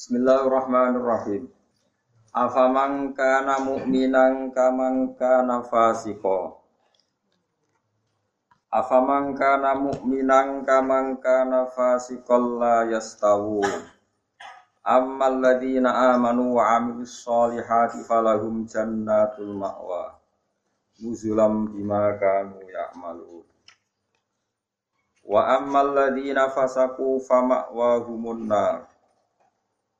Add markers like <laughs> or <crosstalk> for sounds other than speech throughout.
Bismillahirrahmanirrahim. Afaman kana mu'minan kaman kana fasiqa. Afaman kana mu'minan kaman kana fasiqan la yastawu. Ammal ladzina amanu wa 'amilus solihati falahum jannatul ma'wa. Nuzulam bima kanu ya'malun. Wa ammal ladzina fasaqu fama'wahumun nar.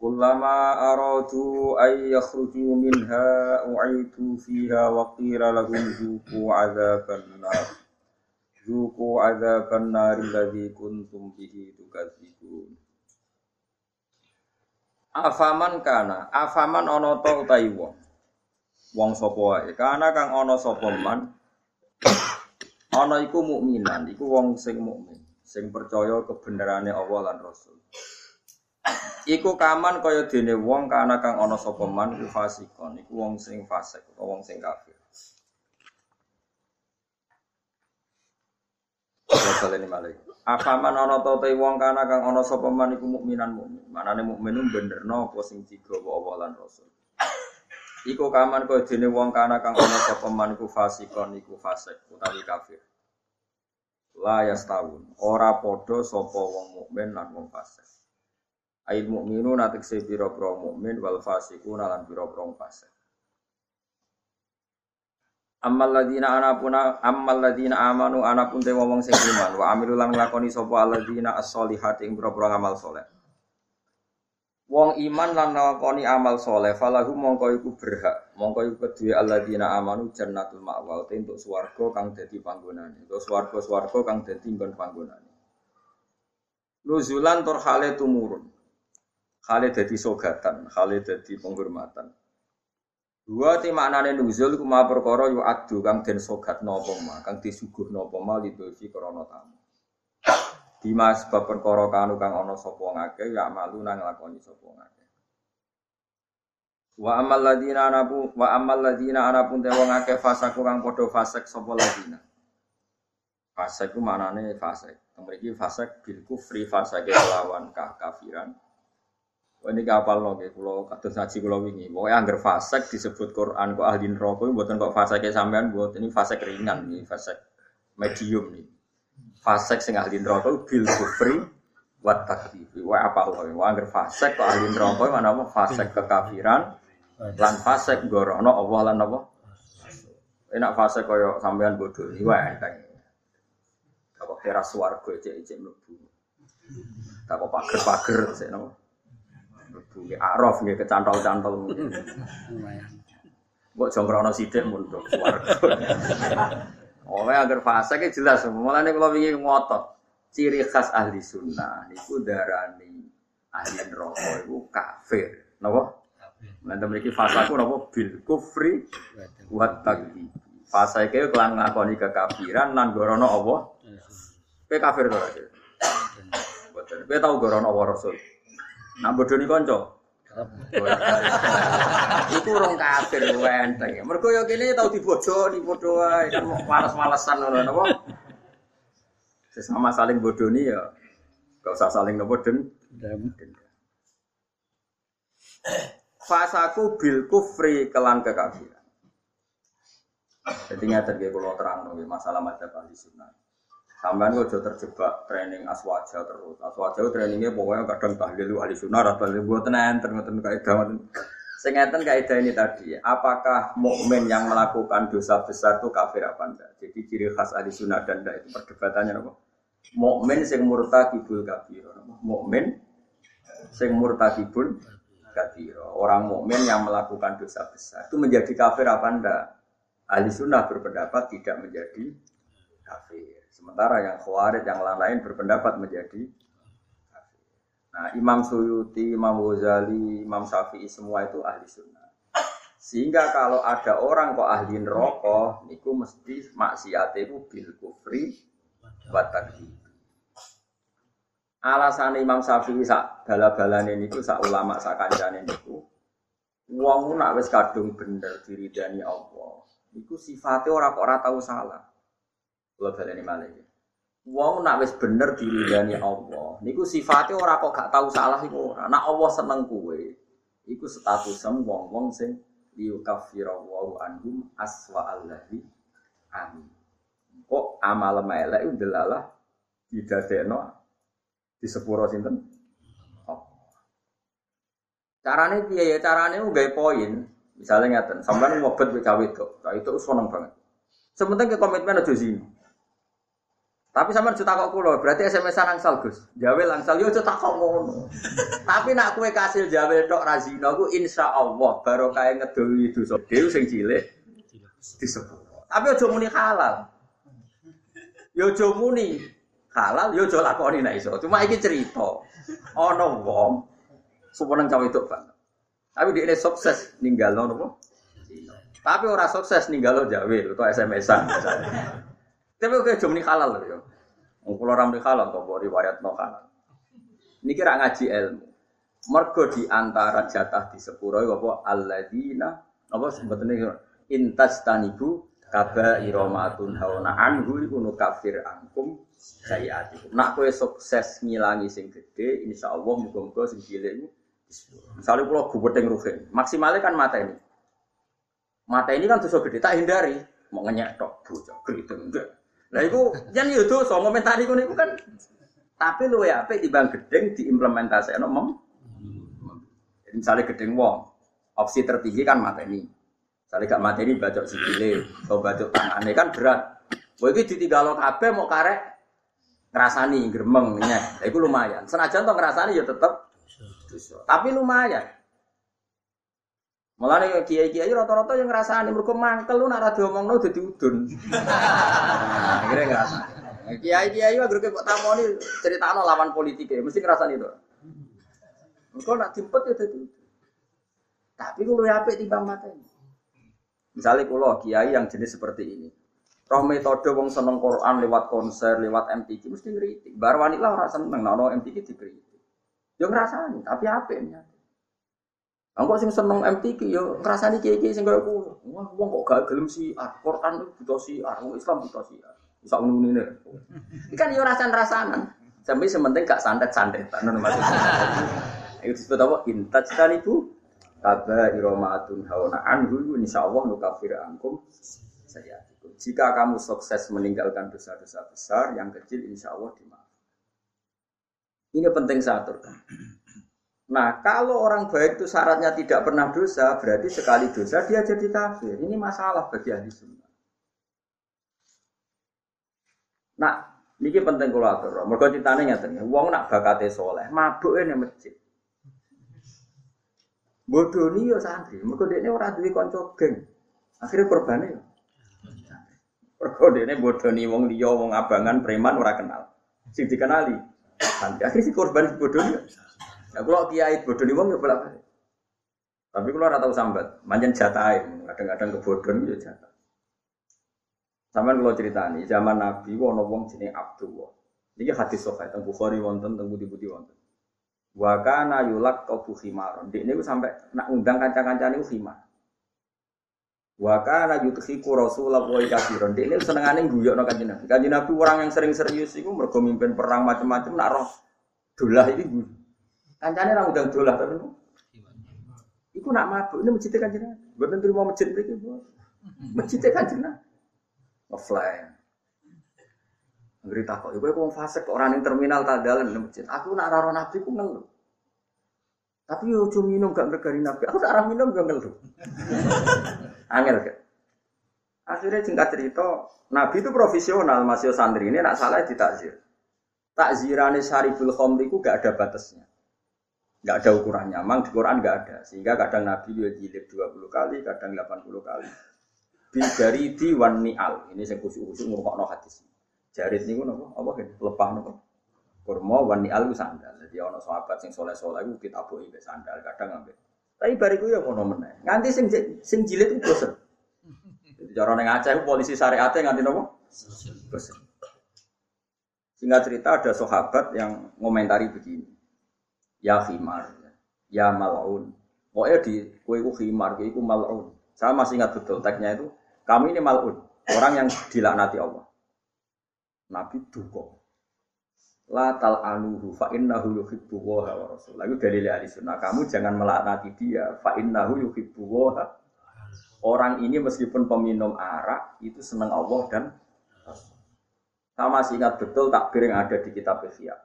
Kullama aradu ay yakhruju minha u'itu fiha wa qila lahum zuqu adzaban nar. Zuqu adzaban nar alladzi kuntum bihi. Afaman kana, afaman ana ta utahi wong. Wong sapa wae, kana kang ana sapa man. Ana iku mukminan, iku wong sing mukmin, sing percaya kebenarane Allah lan Rasul. Iku kaman kaya dene wong kana kang ana sapa man fasikon, iku wong sing fasik utawa wong sing kafir. Afaman ana ta te wong kana kang ana sapa man iku mukminan mukmin. Manane mukmin ku benerno apa sing digawa Allah lan Rasul. Iku kaman kaya dene wong kana kang ana sapa man iku fasikon iku fasik utawi kafir. La yastawun. Ora padha sapa wong mukmin lan wong fasik. Ail mukminu natik se pira pira mukmin wal fasiku lan pira pira fasik. Ammal ladina anapuna ammal ladina amanu anapun te wong sing iman wa amilu lan nglakoni sapa alladzina as-solihati ing pira-pira amal saleh. Wong iman lan nglakoni amal saleh falahu mongko iku berhak mongko iku kedue alladzina amanu jannatul ma'wa te untuk swarga kang dadi panggonane. Untuk swarga-swarga kang dadi nggon panggonane. Nuzulan tur hale tumurun. Hale dadi sogatan, hale dadi penghormatan. Dua ti maknane nuzul ku ma perkara yu adu kang den sogat napa ma, kang disuguh napa ma lidulfi krana tamu. Bima sebab perkara kanu kang ana sapa ngake ya malu nang lakoni sapa ngake. Wa amal ladina anapu wa amal ladina anapun te wong akeh fasaku kang padha fasik sapa ladina. Fasik ku maknane fasik. Mriki fasik bil kufri fasik lawan kafiran. Ini kapal loh, kalau kados ngaji kalau wingi, pokoknya angger fasek disebut Quran kok ahli neraka, buatan kok fasek sampean buat ini fasek ringan nih, fasek medium nih. Fasek sing ahli neraka bil kufri wat takdifi. Wah apa loh, wah angger fasek kok ahli neraka mana apa fasek kekafiran, lan fasek gorono Allah lan apa? Enak fasek koyo sampean bodoh nih, wah enteng. Kalau teras warga cek-cek mlebu. Tak kok pager-pager sik napa? Nggih araf nggih kecantol-cantol. Mbok jongkrono sithik mundur swarga. Oleh agar fase ki jelas, mulane kula wingi ngotot. Ciri khas ahli sunnah niku darani ahli neraka iku kafir. Napa? Nanti memiliki fasaku napa bil kufri wa takdzib. Fase iki kelan ngakoni kekafiran lan gorono apa? Kowe kafir to ora? Boten. Kowe tau gorono apa Rasul? Nak bodoni kanca. <laughs> Iku rong kafir wenteng. Mergo ya kene tau dibodoni padha wae kan males-malesan ngono napa. Sesama saling bodoni ya gak usah saling nopo den. Fasaku bil kufri kelan kekafiran. Jadi ngaten nggih kula terang masalah madzhab ahli sunnah. Sampean kok terjebak training aswaja terus. Aswaja trainingnya pokoknya kadang tahlil ahli sunnah atau tahlil buat enten ngoten kaidah. Sing ngeten kaidah ini tadi, apakah mukmin yang melakukan dosa besar itu kafir apa enggak? Jadi ciri khas ahli sunnah dan enggak itu perdebatannya apa? Mukmin sing murtakibul kafir. Mukmin sing murtakibul kafir. Orang mukmin yang melakukan dosa besar itu menjadi kafir apa enggak? Ahli sunnah berpendapat tidak menjadi kafir. Sementara yang khawarij yang lain-lain berpendapat menjadi. Nah, Imam Suyuti, Imam Ghazali, Imam Syafi'i semua itu ahli sunnah. Sehingga kalau ada orang kok ahli neraka, niku mesti maksiat itu bil kufri wa Alasan Imam Syafi'i sak bala-balane niku sak ulama sak kancane niku wong nak wis kadung bener diridani Allah. Niku sifatnya ora kok ora tahu salah. Kalau baleni malah. Wong nak wis bener diridani Allah. Niku sifatnya ora kok gak tahu salah iku ora. Nak Allah seneng kuwe. Iku statusem wong-wong sing liyukaffira wa anhum aswa allahi amin. Kok amal melek itu delalah didadekno di sepuro sinten? Oh. Carane piye ya? Carane nggawe poin. Misalnya ngeten, sampean ngobet wis cawe itu, itu seneng banget. Sementing ke komitmen aja sini. Tapi sama juta kok kulo, berarti SMS-an angsal Gus. Jawe langsal yo juta kok ngono. Tapi nak kue kasil jawe tok razina ku insya Allah baru kayak ngedoli dosa dew sing cilik disebut. Tapi ojo muni halal. Yo muni halal, yo ojo lakoni nek iso. Cuma iki cerita. Ana wong suweneng cawe itu banget. Tapi dia ini sukses ninggal nopo. Tapi ora sukses ninggal jawe atau SMS-an Tapi oke jom ini halal loh ya. Kalau orang halal kok riwayat no halal. Ini kira ngaji ilmu. Mergo di antara jatah di sepuro apa alladzina apa sebetulnya intas tanibu kaba iromatun hauna anhu iku kafir angkum sayatikum. Nak kowe sukses ngilangi sing gede, insya Allah muga-muga sing cilik Misalnya kalau gubedeng ruhin, maksimalnya kan mata ini. Mata ini kan dosa gede, tak hindari. Mau ngenyek tok, bocah, gede enggak. Lah iku jan yo dosa ngomentari ngono iku kan. Tapi lu ya apik dibang gedeng diimplementaseno mem. Misalnya gedeng wong, opsi tertinggi kan mata ini. Misalnya gak mata ini bacok sikile, atau bacok tangannya kan berat. Wah itu ditinggal kabeh mau karek ngerasani gremeng nyek. Iku lumayan. Senajan to ngerasani ya tetep Tapi lumayan. Mulane kiai-kiai rata-rata yang ngrasani mergo mangkel lu nek ora diomongno dadi udun. Nah, akhirnya ngrasani. Kiai-kiai wae grup kok tamoni critakno lawan politik ya mesti ngrasani itu. Mergo nak dimpet ya dadi Tapi kulo apik timbang mateni. Misalnya kulo kiai yang jenis seperti ini. Roh metode wong seneng Quran lewat konser, lewat MTQ mesti ngritik. Bar wanita ora seneng nek ono MTQ dikritik. Yo ngrasani, tapi apik Engko sing seneng MTQ yo ngrasani kiye-kiye sing koyo kuwi. Wah, wong kok gak gelem si Al-Qur'an buta si wong Islam buta si Bisa ngene. <laughs> Kan yo rasan-rasanan. Sampai sementing gak santet-santet. Ngono maksudnya. <laughs> Itu disebut apa? Intaj ibu kaba iromatun hawana anhu insyaallah nukafir angkum saya. Jika kamu sukses meninggalkan dosa-dosa besar, yang kecil insya Allah dimaaf. Ini penting saya aturkan. Nah, kalau orang baik itu syaratnya tidak pernah dosa, berarti sekali dosa dia jadi kafir. Ini masalah bagi ahli sunnah. Nah, ini penting kalau atur. Mereka ceritanya nyatanya, uang nak bakate soleh, mabuk ini masjid. Bodoh nih yo santri, mereka dia orang duit konco geng. Akhirnya korbannya yo. Mereka dia bodoh nih, wong dia, wong abangan, preman, orang kenal. Sing dikenali. Akhirnya si korban bodoh nih. Ya kalau kiai bodoh nih wong ya bolak balik. Tapi kalau rata tahu sambat, manjan jatah kadang-kadang kebodohan itu jatah. Sampai kalau cerita nih, zaman Nabi, wono wong jenis Abdullah. Ini hadis sofa, tentang Bukhari wonten, tentang budi-budi wonten. Wakana yulak kau buhimaron. Di ini sampai nak undang kancang-kancang ini khimar. Wakana yuthiku Rasulullah wa kafiron. Di ini senengane guyok no kanjeng Nabi. Kanjeng Nabi orang yang sering serius itu mergo mimpin perang macam-macam nak roh dolah ini guyu. Kancane ra udah dolah tapi Iku nak mabuk ini masjid kanjeng Nabi. Mboten terima masjid mriki, Bu. Masjid kanjeng Nabi. Offline. Ngeri takok, iku kok fase kok orang yang terminal tak nang masjid. Aku nak raro Nabi ku ngeluh. Tapi yo cuma minum gak bergari Nabi. Aku tak minum gak ngeluh. <laughs> Angel kan. Akhirnya singkat cerita, Nabi itu profesional, masih santri ini nak salah ditakzir. Takzirane Syariful Khomri ku gak ada batasnya nggak ada ukurannya. Memang di Quran nggak ada. Sehingga kadang Nabi juga jilid 20 kali, kadang 80 kali. Bidari di wan ni'al. Ini saya khusus-khusus ngurukok no hadis. Jarit ini nopo apa kan? Lepah nopo. Kurma wan ni'al itu sandal. Jadi ono sahabat sing soleh-soleh itu kita boleh sandal. Kadang ngambil. Tapi bariku ya ono meneh. Nganti sing sing jilid itu bosen. Jadi cara neng Aceh polisi syariatnya nganti nopo? Bosen. Singkat cerita ada sahabat yang ngomentari begini ya khimar, ya mal'un. Pokoknya di kue ku khimar, kue ku mal'un. Saya masih ingat betul teksnya itu, kami ini mal'un, orang yang dilaknati Allah. Nabi duko. La tal anuhu fa innahu yuhibbu wa rasul. Lalu dalil ahli sunnah. Kamu jangan melaknati dia. Fa innahu yuhibbu wa Orang ini meskipun peminum arak itu senang Allah dan Rasul. Saya masih ingat betul takbir yang ada di kitab Ihya.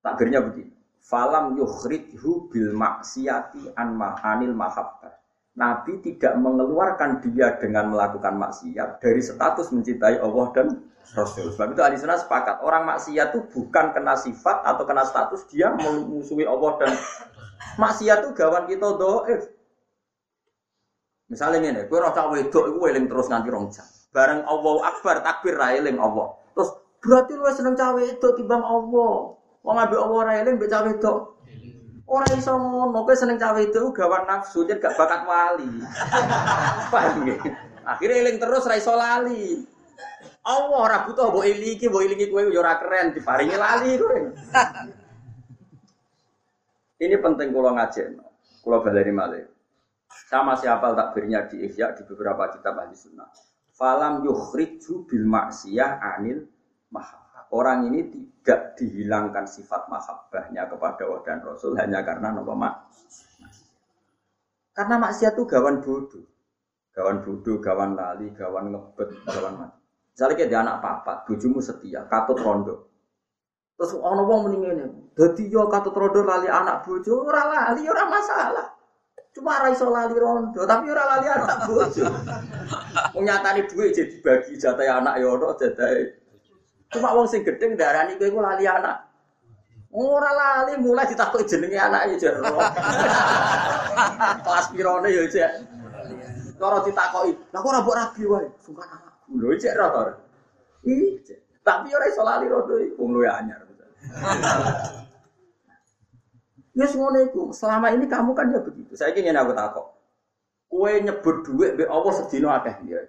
Takbirnya begini. Falam yukhrijhu bil maksiati an anil mahabbah. Nabi tidak mengeluarkan dia dengan melakukan maksiat dari status mencintai Allah dan Rasul. Sebab itu ahli sunnah sepakat orang maksiat itu bukan kena sifat atau kena status dia memusuhi Allah dan maksiat itu gawan kita doif. Misalnya ini, gue rasa itu eling terus nganti rong jam. Bareng Allah Akbar takbir ra eling Allah. Terus berarti lu seneng cawe itu timbang Allah. Wong ambek Allah ra eling mbek cawe itu. Ora iso ngono, kowe seneng cawe itu gawan nafsu, jadi gak bakat wali. <laughs> Paham Akhirnya eling terus ra iso lali. Allah ora butuh mbok elingi, mbok elingi kowe yo ora keren diparingi lali kowe. <laughs> Ini penting kula ngajen. Kula baleni malih. Sama hafal takbirnya di Ihya di beberapa kitab ahli sunnah. Falam yukhriju bil maksiyah anil mahabbah. Orang ini tidak dihilangkan sifat mahabbahnya kepada Allah dan Rasul hanya karena nopo mak. Karena maksiat itu gawan bodoh. Gawan bodoh, gawan lali, gawan ngebet, gawan mati. Misalnya kayak anak papat, bujumu setia, katut rondo. Terus ono wong mending ini, jadi yo katut rondo lali anak bojo, ora lali, ora masalah. Cuma ora iso lali rondo, tapi ora lali anak bojo. <laughs> Nyatane duit jadi bagi jatah anak yo ono jatah. Cuma wong sing gedeng darani kowe iku lali anak. Ora lali mulai ditakoki jenenge anak ya jero. <laughs> Kelas pirone ya cek. Cara ditakoki, "Lah kok ora mbok rabi wae?" Sungkan anak. Lho cek ra to. Tapi ora iso lali rodo iku wong luwe anyar. Ya <laughs> ngono iku. Selama ini kamu kan ya begitu. Saya ingin aku takok. Kue nyebut duit be Allah sedina akeh ya.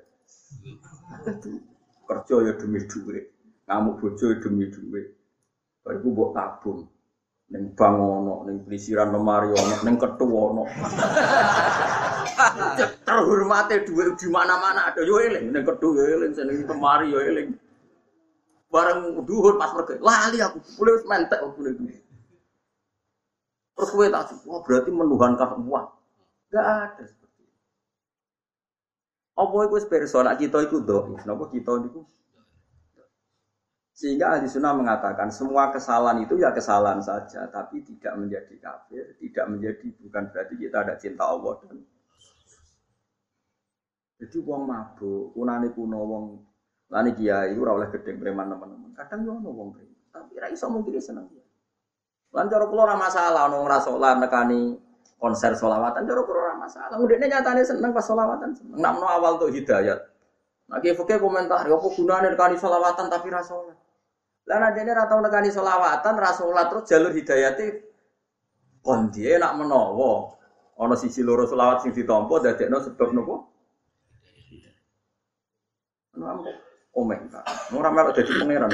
Kerja ya demi duit. Kamu bojo demi duit. Bariku mbok tabung. Ning bang ono, ning pelisiran lemari ono, ning ketu ono. <laughs> Terhormate duit di mana-mana ada yo eling, ning ketu yo eling, seneng lemari yo eling. Bareng duhur pas pergi, lali aku, boleh mentek aku duit. Terus gue tak wah berarti menuhankan uang. Gak ada seperti itu. Apa itu persona kita itu doa, kenapa kita itu sehingga ahli sunnah mengatakan semua kesalahan itu ya kesalahan saja, tapi tidak menjadi kafir, tidak menjadi bukan berarti kita ada cinta Allah dan jadi wong mabuk, kunane kuno wong lani kiai ora oleh gedeng preman teman-teman. Kadang yo ono wong preman, tapi ra iso mungkin seneng dia. Lan cara kula masalah ono ora salat nekani konser solawatan cara kula ora masalah. Mudene nyatane seneng pas solawatan seneng. Nak awal tuh hidayat. Nah, kiai komentar, apa gunane nekani solawatan tapi ra. Lah nek dene ra tau nekani selawatan, ra salat terus jalur hidayate kon dia nak menawa ana sisi loro selawat sing ditampa dadekno sebab nopo? Ono omen ta. Ora melok dadi pangeran.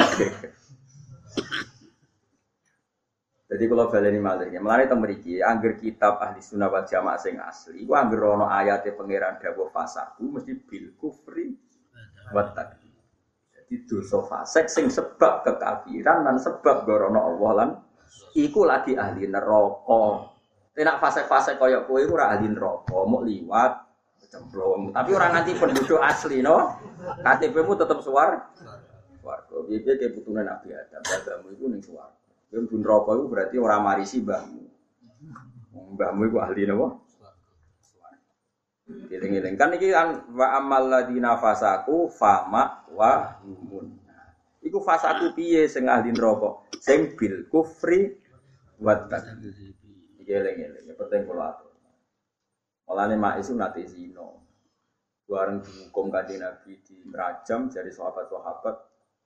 Jadi kalau baleni malih, melani teng mriki, angger kitab ahli sunnah wal jamaah sing asli, iku angger ana ayate pangeran dawuh fasahu mesti bil kufri wa jadi dosa fasik sing sebab kekafiran dan sebab gorono Allah lan iku lagi ahli neraka. Tidak fasik-fasik kaya kowe ora ahli neraka, mau liwat cemplung. Tapi orang nanti penduduk asli no. KTP mu tetap suar. Warga. Biar kayak putunan Nabi Adam. Bagamu itu nih suar. Kowe pun neraka itu berarti orang marisi mbahmu. Mbahmu itu ahli no. Giling-giling kan iki kan wa amal ladina fasaku fama wa humun. Iku fasaku piye sing ahli neraka? Sing bil kufri wa takdzib. Iki eling-eling ya penting kula atur. Mulane mak isu nate zina. Bareng dihukum kanjeng Nabi di merajam dari sahabat-sahabat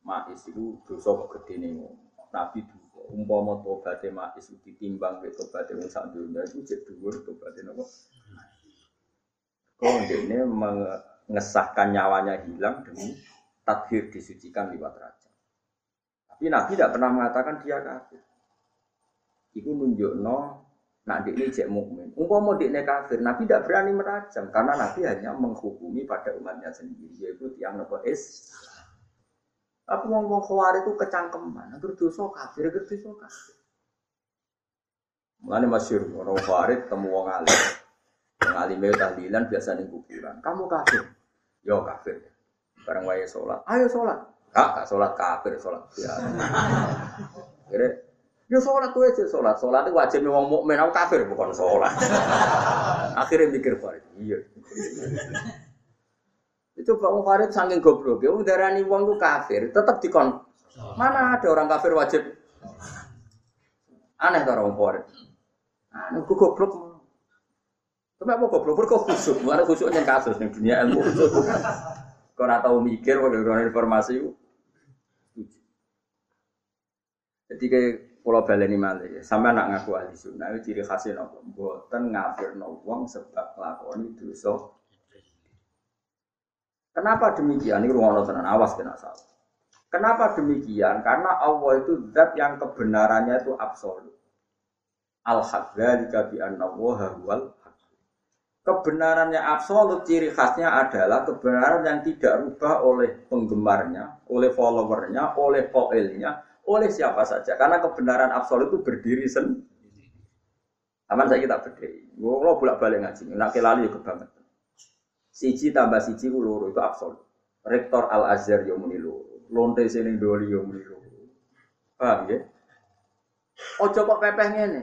mak itu dosa gedene Nabi duka. Umpama tobaté mak isu ditimbang mek tobaté wong sak donya iku jek dhuwur tobaté napa? Oh, ini mengesahkan nyawanya hilang demi tadhir disucikan lewat raja. Tapi Nabi tidak pernah mengatakan dia kafir. Iku nunjuk no, nak ini cek mukmin. Umpama ini kafir, Nabi tidak berani merajam karena Nabi hanya menghukumi pada umatnya sendiri, yaitu tiang nopo es. Tapi wong wong khawari itu kecangkeman, agar dosa kafir, agar dosa kafir. Mulane masyhur orang khawari temu wong alim. Alim itu tahlilan biasa ning kuburan. Kamu kafir. Yo kafir. Bareng wae sholat. Ayo sholat. Kak, sholat kafir, sholat biasa. <laughs> Kira, yo sholat tuh aja sholat. Sholat itu wajib wong mukmin, aku kafir bukan sholat. <laughs> Akhirnya mikir Farid, iya. Itu Pak Farid saking goblok, ya darani wong ku kafir, tetap dikon. Mana ada orang kafir wajib? Aneh tuh orang Farid. Aneh, gue goblok. Tapi apa goblok? Kok khusuk? Mana khusuknya kasus nih dunia ilmu khusuk. Kau ora tahu mikir, dari informasi Jadi kayak Pulau baleni malih, sampai anak ngaku ahli sunnah itu ciri khasnya nopo, buatan ngafir wong sebab lakoni dosa. Kenapa demikian? Ini ruang tenan awas kena salah. Kenapa demikian? Karena Allah itu zat yang kebenarannya itu absolut. Al haq dzalika bi anna huwal Kebenarannya absolut ciri khasnya adalah kebenaran yang tidak rubah oleh penggemarnya, oleh followernya, oleh poelnya, oleh siapa saja. Karena kebenaran absolut itu berdiri sendiri. Aman saya kita berdiri. Gue lo bolak balik ngaji. Nak kelali juga banget. Siji tambah siji ku loro itu absolut. Rektor Al Azhar muni loro. Lonte sini doli loro. Paham ya? Ojo kok pepeh ngene.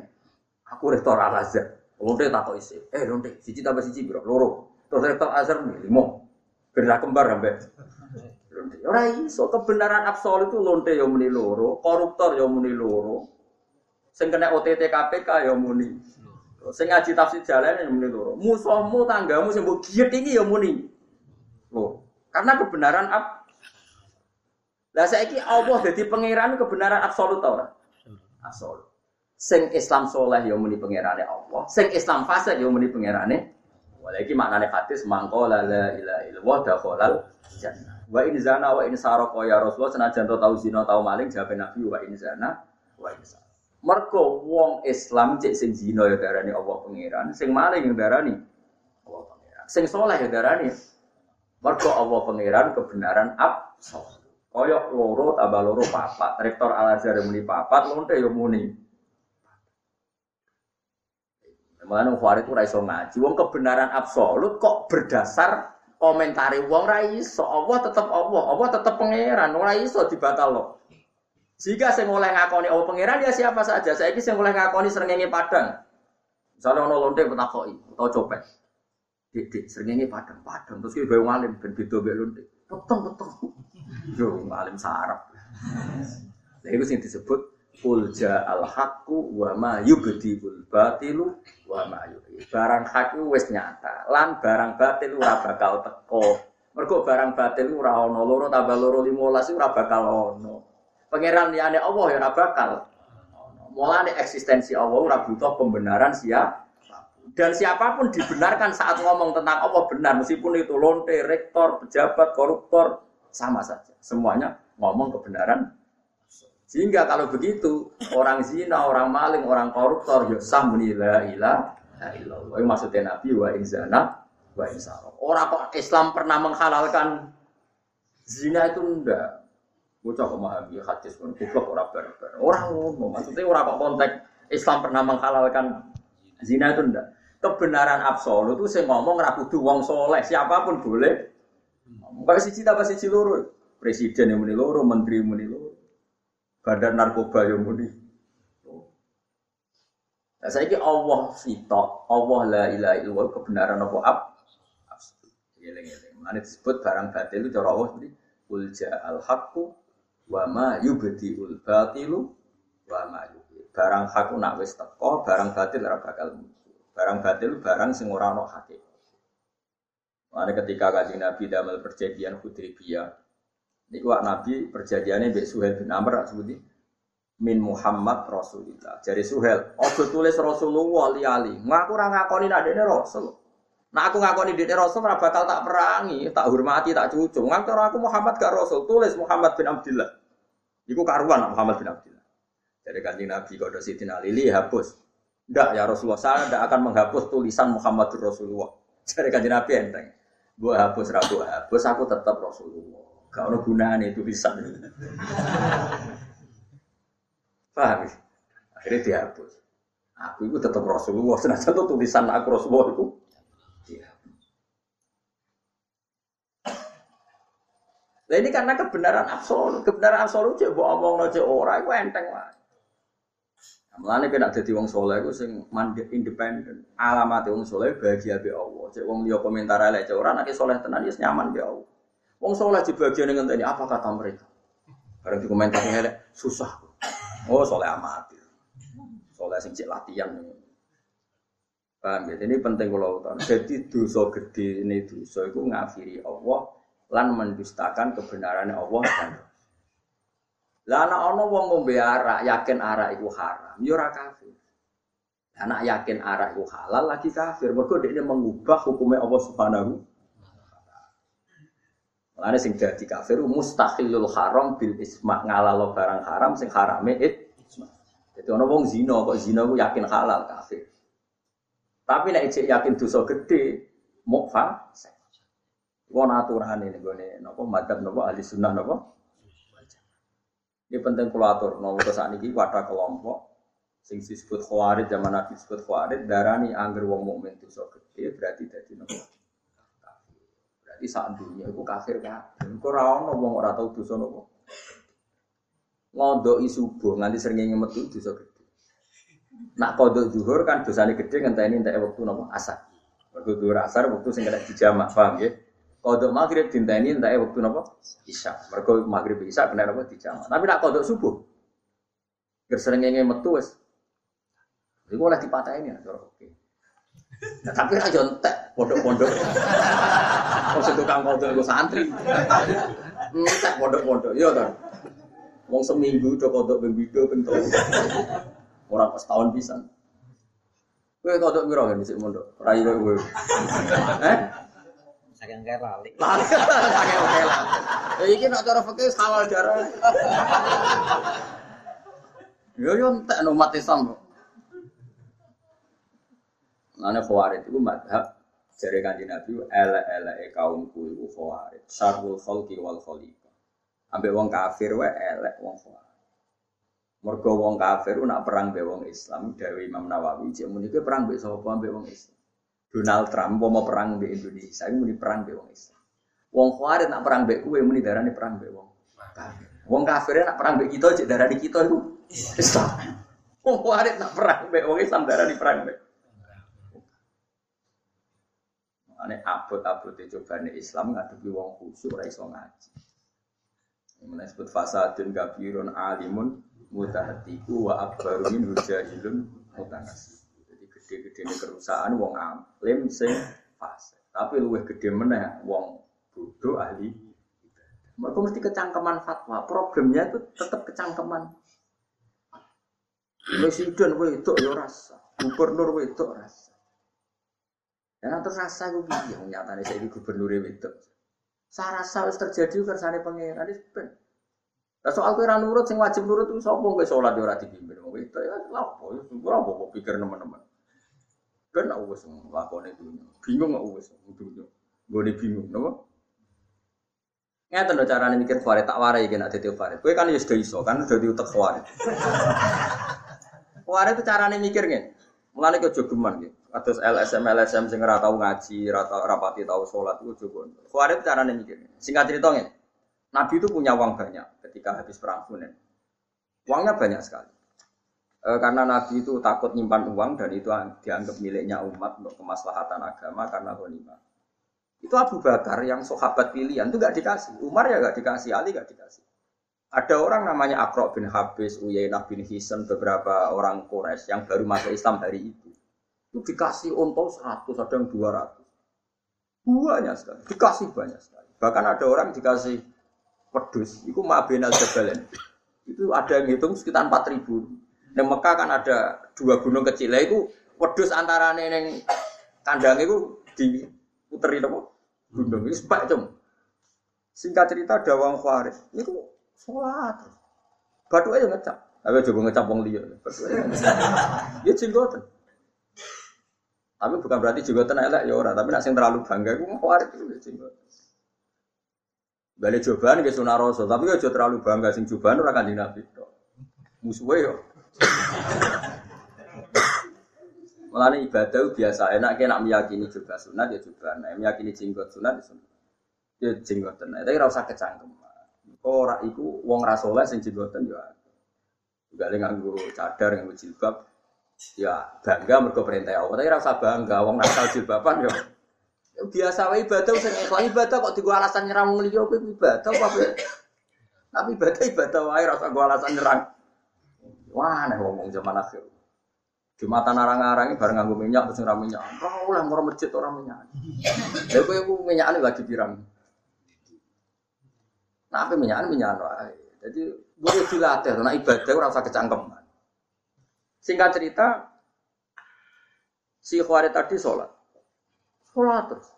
Aku rektor Al Azhar. Lonte tak kok isi. Eh lonte siji tambah siji bro. Loro. Terus rektor Azhar muni limo. Gerak kembar sampai Ora iso kebenaran absolut itu lonte ya muni loro, koruptor ya muni loro. Sing kena OTT KPK ya muni. Sing ngaji tafsir jalan ya muni loro. Musuhmu tanggamu sing mbok giet iki ya muni. Loh, karena kebenaran ab Lah saiki Allah dadi pangeran kebenaran absolut ta ora? Absolut. Sing Islam soleh ya muni pangerane Allah, sing Islam fasik ya muni pangerane. Walaiki maknane hadis mangko la ilaha illallah dakhalal jannah. Wa in zana wa in saraka ya Rasulullah senajan to tau zina tau maling jawab Nabi wa in zana wa in saraka. Mergo wong Islam cek sing zina ya darani Allah pangeran, sing maling yang darani Allah pangeran. Sing saleh ya darani mergo Allah pangeran kebenaran absolut. Koyok loro tambah loro papat. Rektor Al Azhar muni papat, lonte yo muni. Mulane Farid ora iso ngaji. Wong kebenaran absolut kok berdasar komentari wong ra iso, Allah tetep Allah, Allah tetep pangeran, ora iso dibatalno. Jika saya mulai ngakoni Allah pangeran ya siapa saja. Saya ini saya mulai ngakoni serengenge padang. Misalnya ono lonte petakoki atau copet. Dik dik serengenge padang padang terus ki bae ngalim ben beda mbek lonte. Peteng peteng. Yo ngalim sarap. Nah itu sing disebut Ulja al haqqu wa ma yubdiul batilu wa ma Barang hak wis nyata, lan barang batil ora bakal teko. Mergo barang batil ora ana loro tambah loro 15 ora bakal ana. Pangeran liyane Allah ya ora bakal. Mulane eksistensi Allah ora butuh pembenaran siap dan siapa pun dibenarkan saat ngomong tentang Allah benar meskipun itu lonte, rektor, pejabat, koruptor sama saja. Semuanya ngomong kebenaran sehingga kalau begitu orang zina, orang maling, orang koruptor ya sah muni la ilaha illallah. Maksudnya Nabi wa inzana wa insara. Orang kok Islam pernah menghalalkan zina itu enggak. Bocah memahami hadis pun goblok orang berber. Orang ngomong maksudnya orang kok konteks Islam pernah menghalalkan zina itu enggak. Kebenaran absolut itu saya ngomong rapuh wong soleh siapa pun boleh. Bukan siji tambah siji loro. Presiden yang muni loro, menteri yang loro badan narkoba yang muni. Nah, saya ini Allah sitok, Allah la ilaha illallah kebenaran apa ab. Mana disebut barang batil itu cara Allah seperti ulja al haqqu wa ma yubdiul batilu wa ma yubdi. Barang hakku nak wis teko, barang batil ora bakal muncul. Barang batil barang sing ora ono hakikat. Mana ketika kajian Nabi damel perjanjian Hudaybiyah, Niku Nabi perjanjiannya Mbak Suhel bin Amr sebuti min Muhammad Rasulillah. Jadi Suhel, ojo tulis Rasulullah ali-ali. Ngaku ora ngakoni nak dene Rasul. Nah aku ngakoni dene Rasul ora bakal tak perangi, tak hormati, tak cucu. Ngaku aku Muhammad gak Rasul, tulis Muhammad bin Abdullah. Iku karuan Muhammad bin Abdullah. Jadi kanjeng Nabi kode Siti Lili hapus. Ndak ya Rasulullah, saya tidak akan menghapus tulisan Muhammadur Rasulullah. Jadi kanjeng Nabi enteng. Gua hapus, rabu hapus, aku tetap Rasulullah. Gak ada gunanya tulisan. Paham? ya? Akhirnya dihapus. Aku itu tetap Rasulullah. Senajan tuh tulisan aku Rasulullah itu. Nah ini karena kebenaran absolut, kebenaran absolut cek mbok omongno cek ora iku enteng. Nah, Mulane kena dadi wong saleh iku sing mandek independen. Alamat wong saleh bahagia be Allah. Cek wong liya komentar elek cek ora nek saleh tenan ya nyaman be Allah. Wong saleh di bagian ngenteni apa kata mereka. Bareng di komentar elek susah. Oh saleh amat. Saleh sing latihan. Paham ya? Ini penting kalau tahu. Jadi dosa gede ini dosa itu ngafiri Allah lan mendustakan kebenaran Allah dan anak ono wong ngombe arak yakin arak itu haram, yo ora kafir. Anak yakin arak itu halal lagi kafir. Mergo dia mengubah hukumnya Allah Subhanahu Mulane sing dadi kafir mustahilul haram bil isma ngalalo barang haram sing harame it. Jadi ono wong zina kok zina ku yakin halal kafir. Tapi nek cek yakin dosa gede mau fasik. Wong aturan ini gue nopo madhab nopo ahli sunnah nopo. Ini penting kalau atur nopo kesan ini wadah kelompok sing disebut khawarij zaman nabi disebut khawarij darani angger wong mukmin dosa gede berarti dadi nopo. Berarti saat dunia itu kafir kan. Kau rawon nopo ora tau dosa nopo. Ngodok subuh nganti sering metu dosa gede. Nak kodok zuhur kan dosanya gede ngenteni entek waktu nopo asar. Waktu zuhur asar waktu sing kena dijamak paham ya? Kodok maghrib dinteni entah waktu nopo isya. Mereka maghrib isya kena nopo dijama. Tapi nak kodok subuh, gerserengenge metu wes. Iku oleh dipatahin ya, oke. Nah, tapi aja entek pondok-pondok. Wong sing tukang kodok iku santri. Entek pondok-pondok, iya ta. Wong seminggu do kodok ping pindho ping telu. Ora pas tahun pisan. Kowe kodok piro kan dhisik mondok? Rai kowe. Eh? Saking kayak lali. <laughs> Lali, saking oke lah. Ya iki nak cara fikih halal darah. Yo yo entek no umat Islam kok. Nane khawarij itu madhab jare kanjeng Nabi elek-eleke kaumku iku khawarij. Syarrul khalqi wal khaliqah. Ambek wong kafir wae elek wong khawarij. Mergo wong kafir nak perang mbek wong Islam, Dewi Imam Nawawi, cek muni perang mbek sapa mbek wong Islam. Donald Trump mau perang di Indonesia, ini muni perang di wong Islam. Wong Khawarij nak perang mbek kowe muni darani perang mbek wong. Wong kafir nak perang mbek kita cek darani kita iku Islam. Wong Khawarij nak perang mbek wong Islam darani perang mbek. Ane abot-abot cobane Islam ngadepi wong khusyuk ora iso ngaji. Mulai sebut fasadun kabirun alimun mutahatiku wa akbaru min hujahilun mutanasib. Jadi gede-gede ini kerusakan wong alim sing fase. Tapi luwih gede meneh wong bodoh ahli. Mereka mesti kecangkeman fatwa. Problemnya itu tetap kecangkeman. Presiden wedok ya rasa, gubernur wedok rasa. Dan terus rasa gue piye wong nyatane saiki gubernur wedok. Saya rasa wis terjadi kersane pangeran wis ben. Lah soal kowe ora nurut sing wajib nurut itu sapa kowe salat ya ora dipimpin wong wedok ya lha apa ya ora apa kok pikir teman-teman. Ben aku wis nglakoni dunya. Bingung aku wis dunya. Gone bingung napa? Ngeten lho carane mikir Farid tak warai iki nek dadi Farid. Kowe kan ya wis iso kan dadi utek Farid. <laughs> Farid itu carane mikir ngene. Mulane kok jogeman gitu. Atus LSM LSM sing ora tau ngaji, ora tau rapati tau salat iku jogo. Farid carane mikir. Singkat cerita ngene. Nabi itu punya uang banyak ketika habis perang Hunain. Uangnya banyak sekali. E, karena Nabi itu takut nyimpan uang dan itu dianggap miliknya umat untuk kemaslahatan agama karena ghanimah. Itu Abu Bakar yang sahabat pilihan itu gak dikasih. Umar ya gak dikasih, Ali gak dikasih. Ada orang namanya Akro bin Habis, Uyainah bin Hisan, beberapa orang Quraisy yang baru masuk Islam hari itu. Itu dikasih untung 100, ada yang 200. Banyak sekali, dikasih banyak sekali. Bahkan ada orang dikasih pedus, itu Ma'abin al-Jabalen. Itu ada yang hitung sekitar 4 ribu. Di Mekah kan ada dua gunung kecil, itu pedus antara neng kandang itu diputeri apa? Gunung itu sebab cum. Singkat cerita ada wong Khawarij, itu sholat. Batu aja ngecap. Tapi coba ngecap wong liya. Batu aja. Ya. Tapi bukan berarti jenggoten elek ya ora, tapi nak sing terlalu bangga iku Khawarij itu ya jenggoten. Balik cobaan ke sunah rasul, tapi aja terlalu bangga sing cobaan ora kanjeng Nabi tok. Musuhe yo. Mulane ibadah biasa enak nak meyakini juga sunat ya juga, nah meyakini jenggot sunat ya sunat. Ya jenggoten, tapi ora usah kecangkem. Ora iku wong ra saleh sing jenggoten ya. Juga nganggo cadar nganggo jilbab ya bangga mergo perintah Allah. Tapi rasa bangga wong nakal jilbaban ya biasa wae ibadah sing ikhlas ibadah kok digo alasan nyerang wong liya kuwi ibadah apa Tapi ibadah ibadah wae rasa gua alasan nyerang. Wah, nih ngomong zaman akhir. Jumatan arang-arang bareng nganggo minyak terus ora minyak. Ora oleh moro masjid ora minyak. Lha kowe ku minyakane lagi pirang. Nah, apa minyak minyak wae. Jadi boleh dilatih, nah ibadah ora usah kecangkeman. Singkat cerita, si Khawarij tadi sholat. Sholat terus.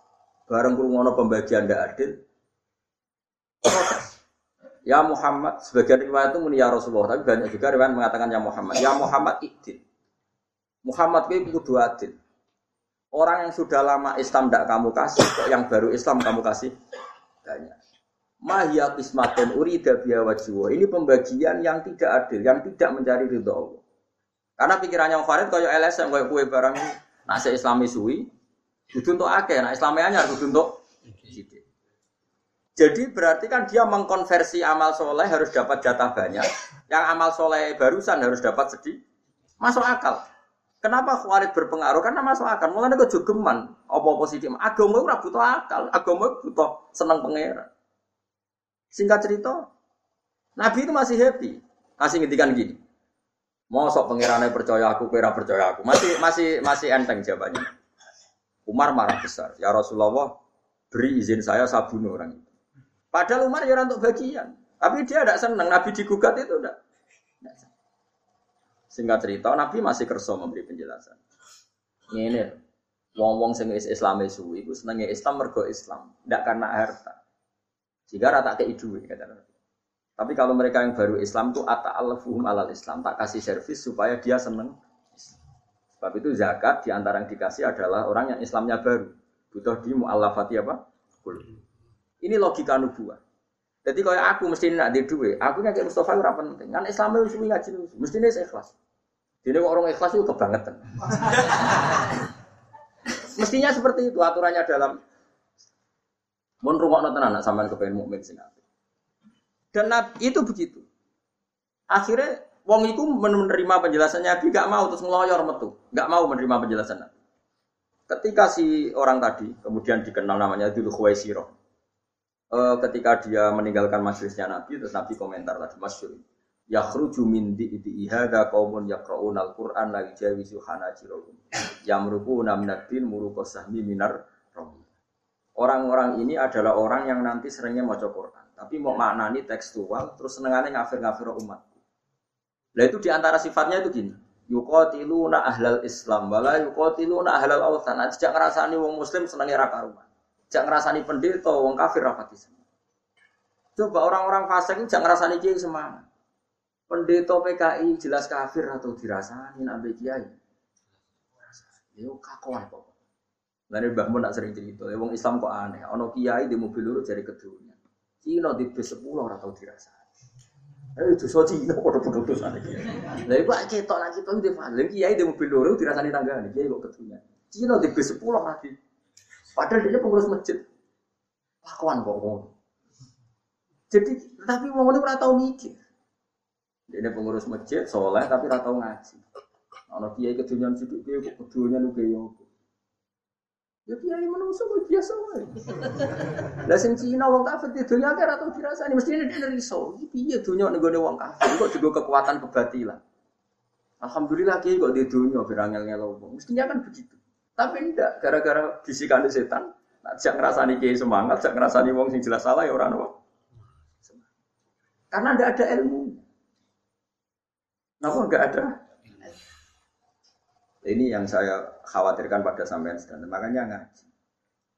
Bareng kurungono pembagian tidak adil. Ya Muhammad, sebagian riwayat itu muni ya Rasulullah, tapi banyak juga riwayat mengatakan ya Muhammad. Ya Muhammad ikdil. Muhammad itu kudu adil. Orang yang sudah lama Islam tidak kamu kasih, kok yang baru Islam kamu kasih banyak. Mahya kismatun urida biya Ini pembagian yang tidak adil, yang tidak mencari ridho Allah. Karena pikirannya Farid kaya LSM, kaya kue barang nasi Islami suwi, Kudu untuk akeh, nah Islamnya anyar kudu untuk Jadi berarti kan dia mengkonversi amal soleh harus dapat jatah banyak, yang amal soleh barusan harus dapat sedih. Masuk akal. Kenapa Khawarij berpengaruh? Karena masuk akal. Mulanya kejogeman, apa positif. Agama itu butuh akal, agama butuh senang pangeran. Singkat cerita, Nabi itu masih happy. Masih ngintikan gini. Mau sok pangerannya percaya aku, kira percaya aku. Masih masih masih enteng jawabannya. Umar marah besar. Ya Rasulullah, beri izin saya saya bunuh orang itu. Padahal Umar ya untuk bagian. Tapi dia tidak senang. Nabi digugat itu tidak. Singkat cerita, Nabi masih kerso memberi penjelasan. Ini, wong-wong sing Islam suwi, itu senengnya Islam mergo Islam, tidak karena harta. Jika rata ke idu, kata Nabi. Tapi kalau mereka yang baru Islam tuh ata alafuhum alal Islam, tak kasih servis supaya dia seneng Sebab itu zakat di antara yang dikasih adalah orang yang Islamnya baru. Butuh di mu'allafati apa? Ini logika nubuah. Jadi kalau aku mesti nak di duit, aku kayak Mustafa itu penting. Kan Islam itu suwi ngaji mesti ini ikhlas. Jadi orang ikhlas itu kebangetan. <laughs> Mestinya seperti itu aturannya dalam Mun rumah nonton anak sampean kepengen mukmin sing Dan itu begitu. Akhirnya Wong itu menerima penjelasannya Nabi, gak mau terus ngeloyor metu, gak mau menerima penjelasan Nabi. Ketika si orang tadi kemudian dikenal namanya Dulu Khuwaisiro, e, ketika dia meninggalkan majelisnya Nabi, terus Nabi komentar tadi masyur. Yakhruju min di'di ihada qaumun yaqra'una al-Qur'an la yujawizu hanajirahum. Yamruquna minad-din muruqasahmi minar Orang-orang ini adalah orang yang nanti seringnya mau Quran, tapi mau maknani tekstual, terus senengannya ngafir-ngafir umat. Nah itu di antara sifatnya itu gini. Yukotiluna ahlal Islam, wala yukotiluna ahlal awtan. Nah, tidak ngerasani wong Muslim senangnya raka rumah. Tidak ngerasani pendeta, wong kafir rapati Coba orang-orang fasik ini jangan ngerasani kiai semangat. Pendeta PKI jelas kafir atau dirasani nabi kiai. Yo kakuan kok. Lalu Mbah Mun nak sering cerita, wong Islam kok aneh. Ono kiai di mobil lurus dari keduanya. Cina di bis sepuluh atau dirasani. Eh dosa Cina padha-padha dosane. Lah iku ketok lagi kita itu paling kiai di mobil loro dirasani tanggane kiai kok ketunya. Cina di bis 10 mati. Padahal dia pengurus masjid. Lakuan kok ngono. Jadi tapi wong ngene ora tau mikir. Dia pengurus masjid, soleh tapi ora tau ngaji. Ana kiai kedunyan sithik kiai kok kedunyan lu kiai Ya kiai menungso kok biasa wae. Lah sing Cina wong kafir di dunia akeh atau dirasani mesti ini dari riso. Iki piye dunia nego wong kafir kok juga kekuatan kebatilan. Alhamdulillah kiai kok di dunia berangel ngelo wong. Mestinya kan begitu. Tapi ndak gara-gara bisikan setan. Nah, jak ngrasani kiai semangat, jak ngrasani wong sing jelas salah ya ora ono. Karena ndak ada ilmu. Kenapa enggak ada? Ini yang saya khawatirkan pada sampean sedang. Makanya ngaji.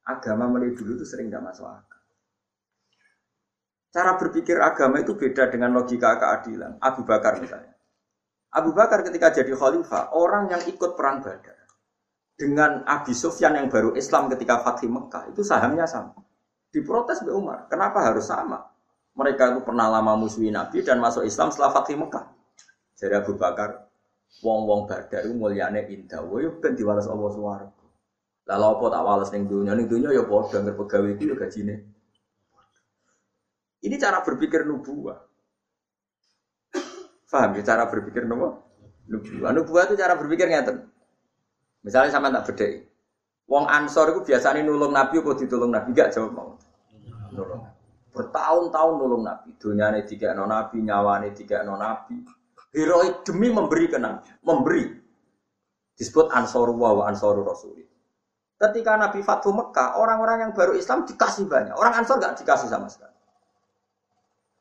Agama mulai dulu itu sering nggak masuk akal. Cara berpikir agama itu beda dengan logika keadilan. Abu Bakar misalnya. Abu Bakar ketika jadi khalifah, orang yang ikut perang Badar dengan Abi Sufyan yang baru Islam ketika Fatih Mekah itu sahamnya sama. Diprotes Mbak Umar. Kenapa harus sama? Mereka itu pernah lama musuhi Nabi dan masuk Islam setelah Fatih Mekah. Jadi Abu Bakar, wong-wong badar itu mulyane indah. Wah, yuk kan diwalas Allah suara. Lalu apa tak walas ning dunia, ning dunia ya padha ngger pegawai itu ya gajine. Ini cara berpikir nubuah. Faham ya cara berpikir nubuah? Nubuah. Nubuah itu cara berpikir ngeten. Misalnya sama tak bedai. Wong Ansor itu biasanya nulung Nabi apa ditulung Nabi gak jawab mau. Nulung. Bertahun-tahun nulung Nabi. Dunyane tiga non Nabi, nyawane tiga non Nabi. Heroik demi memberi ke Nabi. Memberi. Disebut Ansoru wa Ansoru Rasul. Ketika Nabi Fathu Mekah, orang-orang yang baru Islam dikasih banyak. Orang Ansor gak dikasih sama sekali.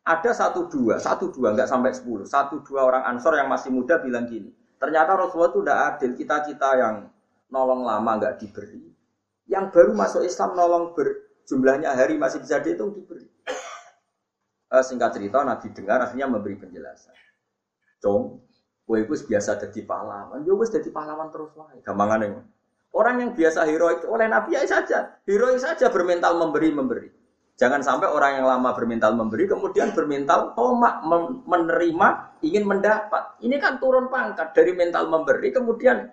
Ada satu dua, satu dua nggak sampai sepuluh, satu dua orang Ansor yang masih muda bilang gini. Ternyata Rasulullah itu tidak adil. Kita kita yang nolong lama nggak diberi. Yang baru masuk Islam nolong berjumlahnya hari masih bisa dihitung diberi. Uh, singkat cerita Nabi dengar akhirnya memberi penjelasan. Cung, kue itu biasa jadi pahlawan. Ya wis jadi pahlawan terus lah. Gampangannya. Orang yang biasa heroik oleh Nabi ya saja. Heroik saja bermental memberi memberi. Jangan sampai orang yang lama bermental memberi kemudian bermental tomak menerima ingin mendapat. Ini kan turun pangkat dari mental memberi kemudian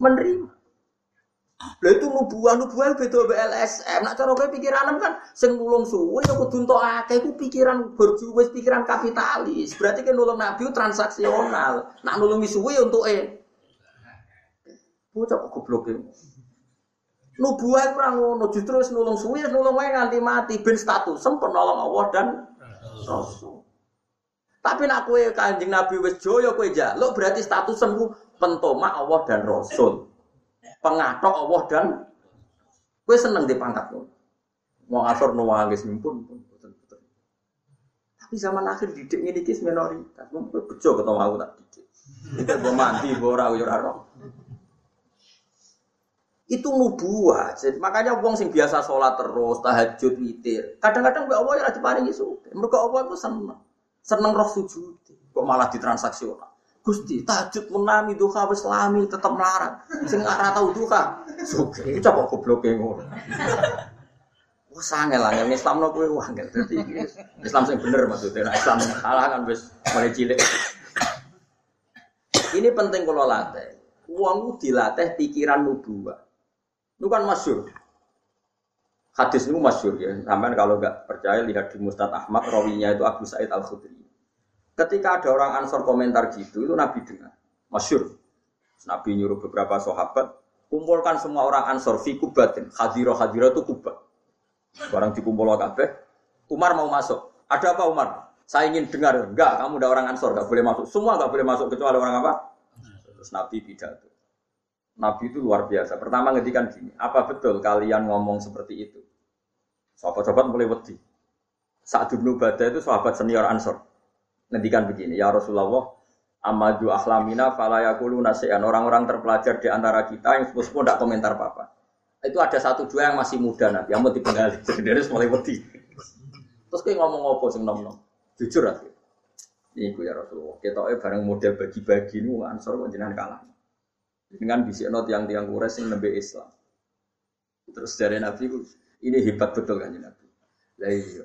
menerima. Lha itu nubuah nubuah beda BLSM. Nak cara kowe pikiran kan sing nulung suwe ya kudu entuk akeh iku pikiran pikiran kapitalis. Berarti kan nulung nabi transaksional. Nak nulungi suwe untuk e. Bocah kok goblok e. Nubuah ora ngono, justru nulung suwe nulung wae nganti mati ben status sempurna nolong Allah dan Rasul. Tapi nak kowe Kanjeng Nabi wis joyo kowe jaluk berarti status sembuh pentoma Allah dan Rasul. Pengatok Allah dan gue seneng di pangkat lo. Mau asor nuwangis pun pun Tapi zaman akhir didik ini kis minoritas. Mau bejo ketemu aku tak didik. Gue mandi, gue ora ora itu nubuah. Makanya wong sing biasa sholat terus, tahajud, witir. Kadang-kadang mbak Allah ya diparingi suke. Mereka Allah itu seneng. Seneng roh sujud. Kok malah ditransaksional. Gusti, tahajud menami duha wis lami tetep melarat. Sing ora tau duha. Suge, iki coba gobloke ngono. <laughs> Wah sange lah, yang Islam no kue wangel. Jadi Islam sing bener maksudnya. Nah, Islam salah kan wis mulai cilik. <coughs> Ini penting kalau latih. Uang dilatih pikiran nubuah. Itu kan masyur. Hadis itu masyur ya. Sampai kalau nggak percaya lihat di Mustad Ahmad, rawinya itu Abu Sa'id Al Khudri. Ketika ada orang ansor komentar gitu, itu Nabi dengar. Masyur. Nabi nyuruh beberapa sahabat, kumpulkan semua orang ansor fi kubatin. Hadiro hadiro itu kubat. Barang dikumpul kabeh. Umar mau masuk. Ada apa Umar? Saya ingin dengar. Enggak, kamu udah orang ansor, enggak boleh masuk. Semua enggak boleh masuk kecuali orang apa? Terus Nabi pidato. Nabi itu luar biasa. Pertama ngedikan gini, apa betul kalian ngomong seperti itu? Sahabat-sahabat mulai wedi. Saat Ibnu Badah itu sahabat senior Ansor ngendikan begini, ya Rasulullah, amadu ahlamina falayakulu nasian. Orang-orang terpelajar di antara kita yang sepupu tidak komentar apa-apa. Itu ada satu dua yang masih muda nanti, yang mau dipengali. <laughs> Jadi dia mulai wedi. Terus kayak ngomong apa sing nom nom. Jujur aja. Ini ya Rasulullah. Kita eh bareng model bagi-bagi ini ansor kok jenengan kalah. Dengan bisik not yang tiang kures yang nembe Islam. Terus dari Nabi ini hebat betul kan Nabi. Lah iya.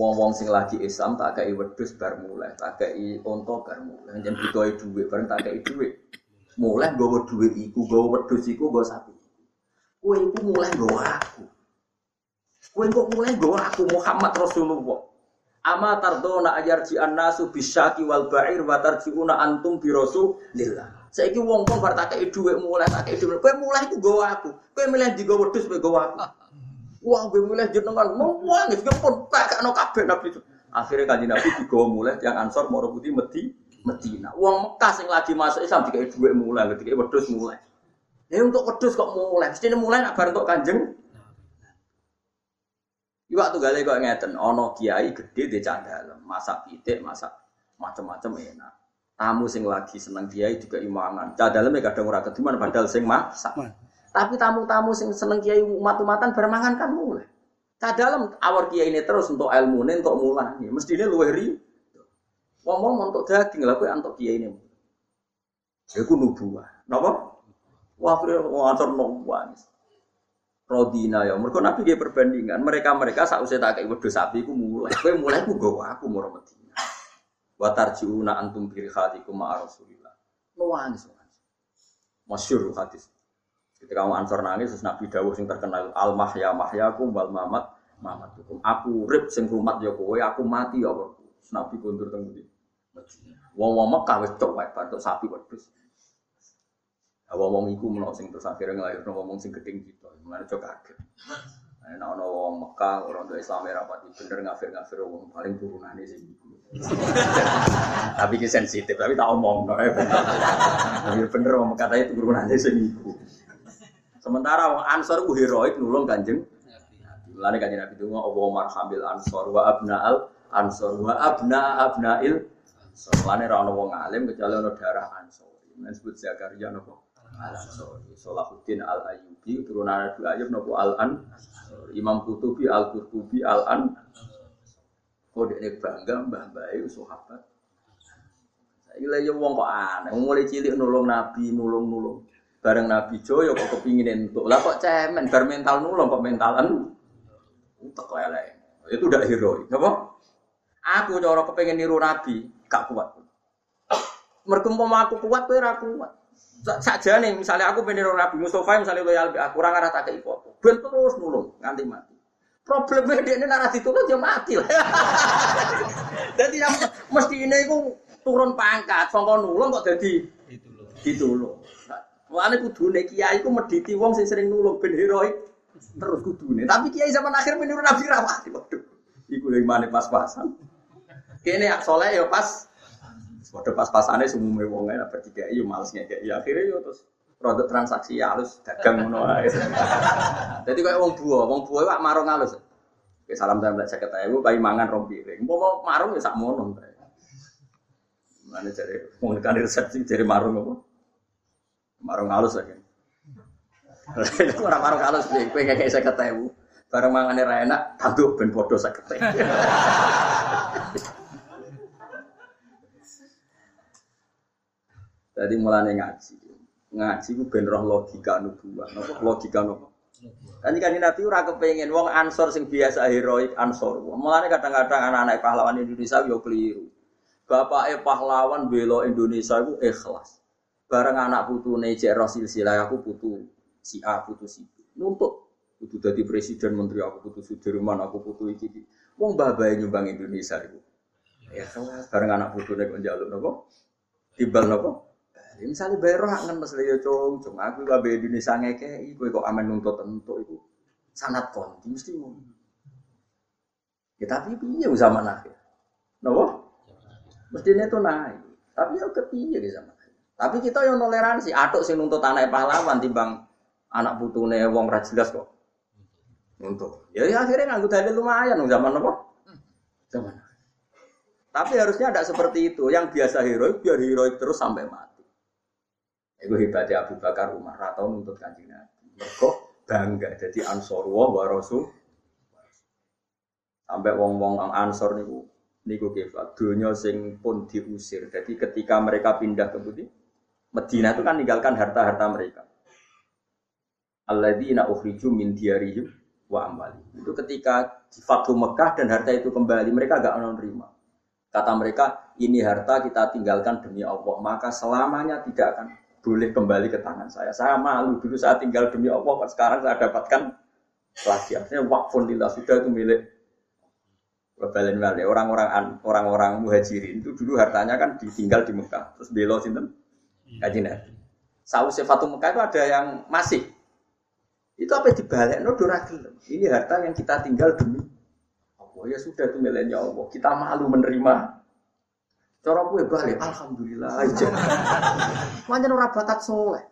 Wong-wong sing lagi Islam tak kei wedhus bar mulai, tak kei onto bar mulai. Jan butuhe dhuwit, bareng tak kei dhuwit. Mulai nggawa dhuwit iku, nggawa wedhus iku, nggawa sapi. Kowe iku mulai nggawa aku. Kowe kok mulai nggawa aku Muhammad Rasulullah. Ama tardona ayarji annasu bisyaki wal ba'ir wa tarjiuna antum bi rasulillah. Saiki wong-wong bar tak kei dhuwit mulai tak kei dhuwit. Kowe mulai iku nggawa aku. Kowe milih digawa wedhus kowe nggawa aku. Wah, gue mulai jenengan mau nangis, gue pun tak no kafe nabi itu. Akhirnya kaji nabi juga mulai yang ansor mau putih meti Medina. Uang Mekah yang lagi masuk Islam dikai dua mulai, ketika wedus mulai. Ya untuk wedus kok mulai, mesti mulai nak bareng kok kanjeng. Iwak tuh gale kok ngeten, ono kiai gede di candalem, masak pitik, masak macam-macam enak. Tamu sing lagi seneng kiai juga imangan. Candalem ya kadang ora kediman padahal sing masak. Tapi tamu-tamu sing seneng kiai umat-umatan bermangan kan mulai. Ka dalam awar kiai ini terus untuk ilmu ini untuk mulai. Mesti ini luwe ri. Ngomong untuk daging lah, untuk kiai ini. Iku nubuah. Napa? Wah, kira ngatur nubuah. Rodina ya, mereka Nabi dia perbandingan. Mereka mereka saat usia tak kayak sapi, aku mulai. Kue mulai aku gawa aku mau Medina. Watarjiuna antum bir hatikum ma Rasulillah. Nuwangis nuwangis. Masyur hadis. Ketika kamu ansor nangis, terus Nabi Dawuh sing terkenal al mahya mahyakum wal mamat mamatukum. Aku rib sing rumat ya kowe, aku mati ya kowe. Nabi kondur teng ndi? Wong-wong Mekah wis wae bantuk sapi wedhus. Wong-wong iku menawa sing terus akhirnya nglairno wong sing gedeng kita. Mulane cok kaget. Nek ana wong Mekah ora ndek Islam ora pati bener ngafir-ngafir wong paling turunane sing iku. <laughs> tapi ki sensitif, tapi tak omong. <laughs> Tapi bener wong Mekah itu turunane sing iku. Sementara wong Ansor ku heroik nulung Kanjeng Mulane kanjeng Nabi itu ngomong Umar hamil Ansor wa abnaal Ansor wa abna abnail ra ono wong alim kecuali ono darah Ansor. Ini disebut Zakaria nopo? Al-Ansori. Salahuddin Al-Ayyubi, turunan Nabi Ayyub nopo Al-An. Imam Kutubi Al-Qurtubi Al-An. Kode ini bangga mbah itu sahabat. Saya lagi wong kok aneh, mulai cilik nulung Nabi, nulung nulung. Bareng Nabi Joyo kok kepingin entuk. Lah kok cemen, bar mental nulung kok mentalan. Utek elek. Itu udah heroik, apa? Aku cara kepengen niru Nabi, gak kuat. Mergo aku kuat kowe ora kuat saja nih misalnya aku pengen Nabi Mustafa misalnya loyal aku kurang arah tak foto ben terus nulung nganti mati problemnya dia ini narasi turun dia mati lah <laughs> jadi yang mesti ini aku turun pangkat songkon nulung kok jadi ditulung Mulane kudune kiai iku mediti wong sing sering nulung ben heroik terus kudune. Tapi kiai zaman akhir menurut Nabi rawati waduh. Iku lagi mana pas-pasan. Kene ak soleh ya pas Waduh pas-pasane sumume wong enak bertiga iya males ngekek. Ya akhirnya yo terus produk transaksi ya halus dagang ngono ae. <laughs> Dadi koyo wong buah, wong buah wak marung halus. Oke, salam saya saya kata ibu, bayi mangan rompi. Mau mau marung ya sak mono. Mana cari mau kan resepsi cari marung apa? Marung halus lagi. <laughs> Orang marung halus sih, kue kayak saya ibu. Barang mangan enak, tantu ben saya kata. Jadi mulane ngaji. Ngaji ku ben roh logika nubuah. Napa logika napa? Kan kan Nabi ora kepengin wong ansor sing biasa heroik ansor. Mulane kadang-kadang anak-anak pahlawan Indonesia yo keliru. Bapake pahlawan bela Indonesia itu ikhlas. Bareng anak putune cek Rasul sila aku putu si A putu si B. Nuntut kudu dadi presiden menteri aku putu Sudirman aku putu iki iki. Wong babae nyumbang Indonesia iku. Ya bareng anak putune kok njaluk napa? Timbal napa? Ya, misalnya bayar roh kan mas Leo cung, cung aku gak bayar Indonesia ngeke, iku kok aman nuntut tentu itu sangat konti mesti mau. Ya tapi piye zaman akhir, nopo? Mestinya itu naik, tapi ya kepiye di zaman. Tapi kita yang toleransi, atuk sing nuntut anak pahlawan timbang anak putune wong ra jelas kok. Nuntut. Ya, ya akhirnya nganggo dalil lumayan zaman apa? Zaman. Tapi harusnya tidak seperti itu. Yang biasa heroik biar heroik terus sampai mati. Itu hebatnya Abu Bakar Umar atau nuntut kanjeng Nabi. Mereka bangga jadi ansor wa rasul. Sampai wong-wong ansor niku niku kifat dunia sing pun diusir. Jadi ketika mereka pindah ke Budi, Medina itu kan meninggalkan harta-harta mereka. Alladzina ukhriju min diyarihim wa amwali. Itu ketika di Fathu Mekah dan harta itu kembali, mereka agak menerima. Kata mereka, ini harta kita tinggalkan demi Allah, maka selamanya tidak akan boleh kembali ke tangan saya. Saya malu dulu saya tinggal demi Allah, sekarang saya dapatkan lagi. Artinya wakfun lillah sudah itu milik orang-orang orang-orang muhajirin itu dulu hartanya kan ditinggal di Mekah terus belo sinten kaji nabi. Saus sifatu Mekah itu ada yang masih itu apa dibalik no gelem. Ini harta yang kita tinggal demi Allah ya sudah itu miliknya Allah. Kita malu menerima Cara gue balik, alhamdulillah <laughs> aja. Manjan ora bakat soleh,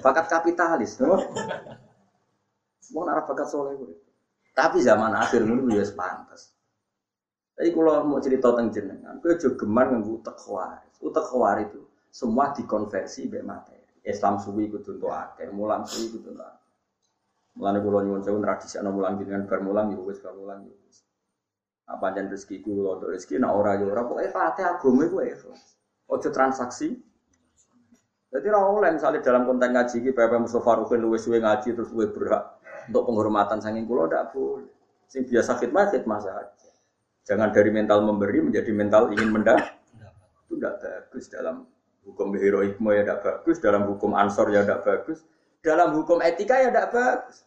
bakat kapitalis, no? Mau nara bakat soleh gue. Tapi zaman akhir ini gue pantas. Tapi kalau mau cerita tentang jenengan, gue juga gemar nganggu utek khawar. Utek khawar itu semua dikonversi be materi. Islam suwi itu untuk akeh, mulang suwi untuk akeh. Mulane kula nyuwun sewu tradisi ana mulang jenengan bar mulang ya wis bar mulang ya wis. Apa jan rezeki ku untuk rezeki nak ora ya ora pokoke fatih agama iku ikhlas. Ojo transaksi. Jadi ora oleh misalnya dalam konten ngaji iki PP Mustofa Rukin luwes suwe ngaji terus luwe berak. Untuk penghormatan saking kulo tidak boleh. Sing biasa khidmat khidmat saja. Jangan dari mental memberi menjadi mental ingin mendapat. Itu tidak bagus dalam hukum heroikme ya tidak bagus, dalam hukum ansor ya tidak bagus, dalam hukum etika ya tidak bagus.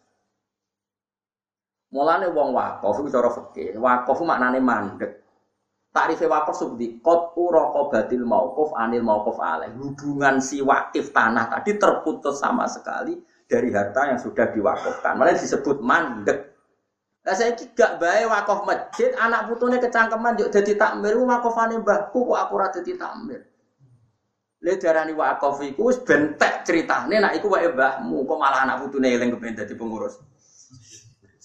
Mulane wong wakaf itu cara fikih, wakaf maknane mandek. Tarifnya wakaf seperti kot batil mauquf anil mauquf alaih. Hubungan si wakif tanah tadi terputus sama sekali dari harta yang sudah diwakafkan. Malah disebut mandek. Lah saya gak bae wakaf masjid, anak putune kecangkeman yuk dadi takmir, wakafane mbahku kok aku ora dadi takmir. Le darani wakaf iku wis bentek critane nek iku wae mbahmu, kok malah anak putune eling kepen dadi pengurus.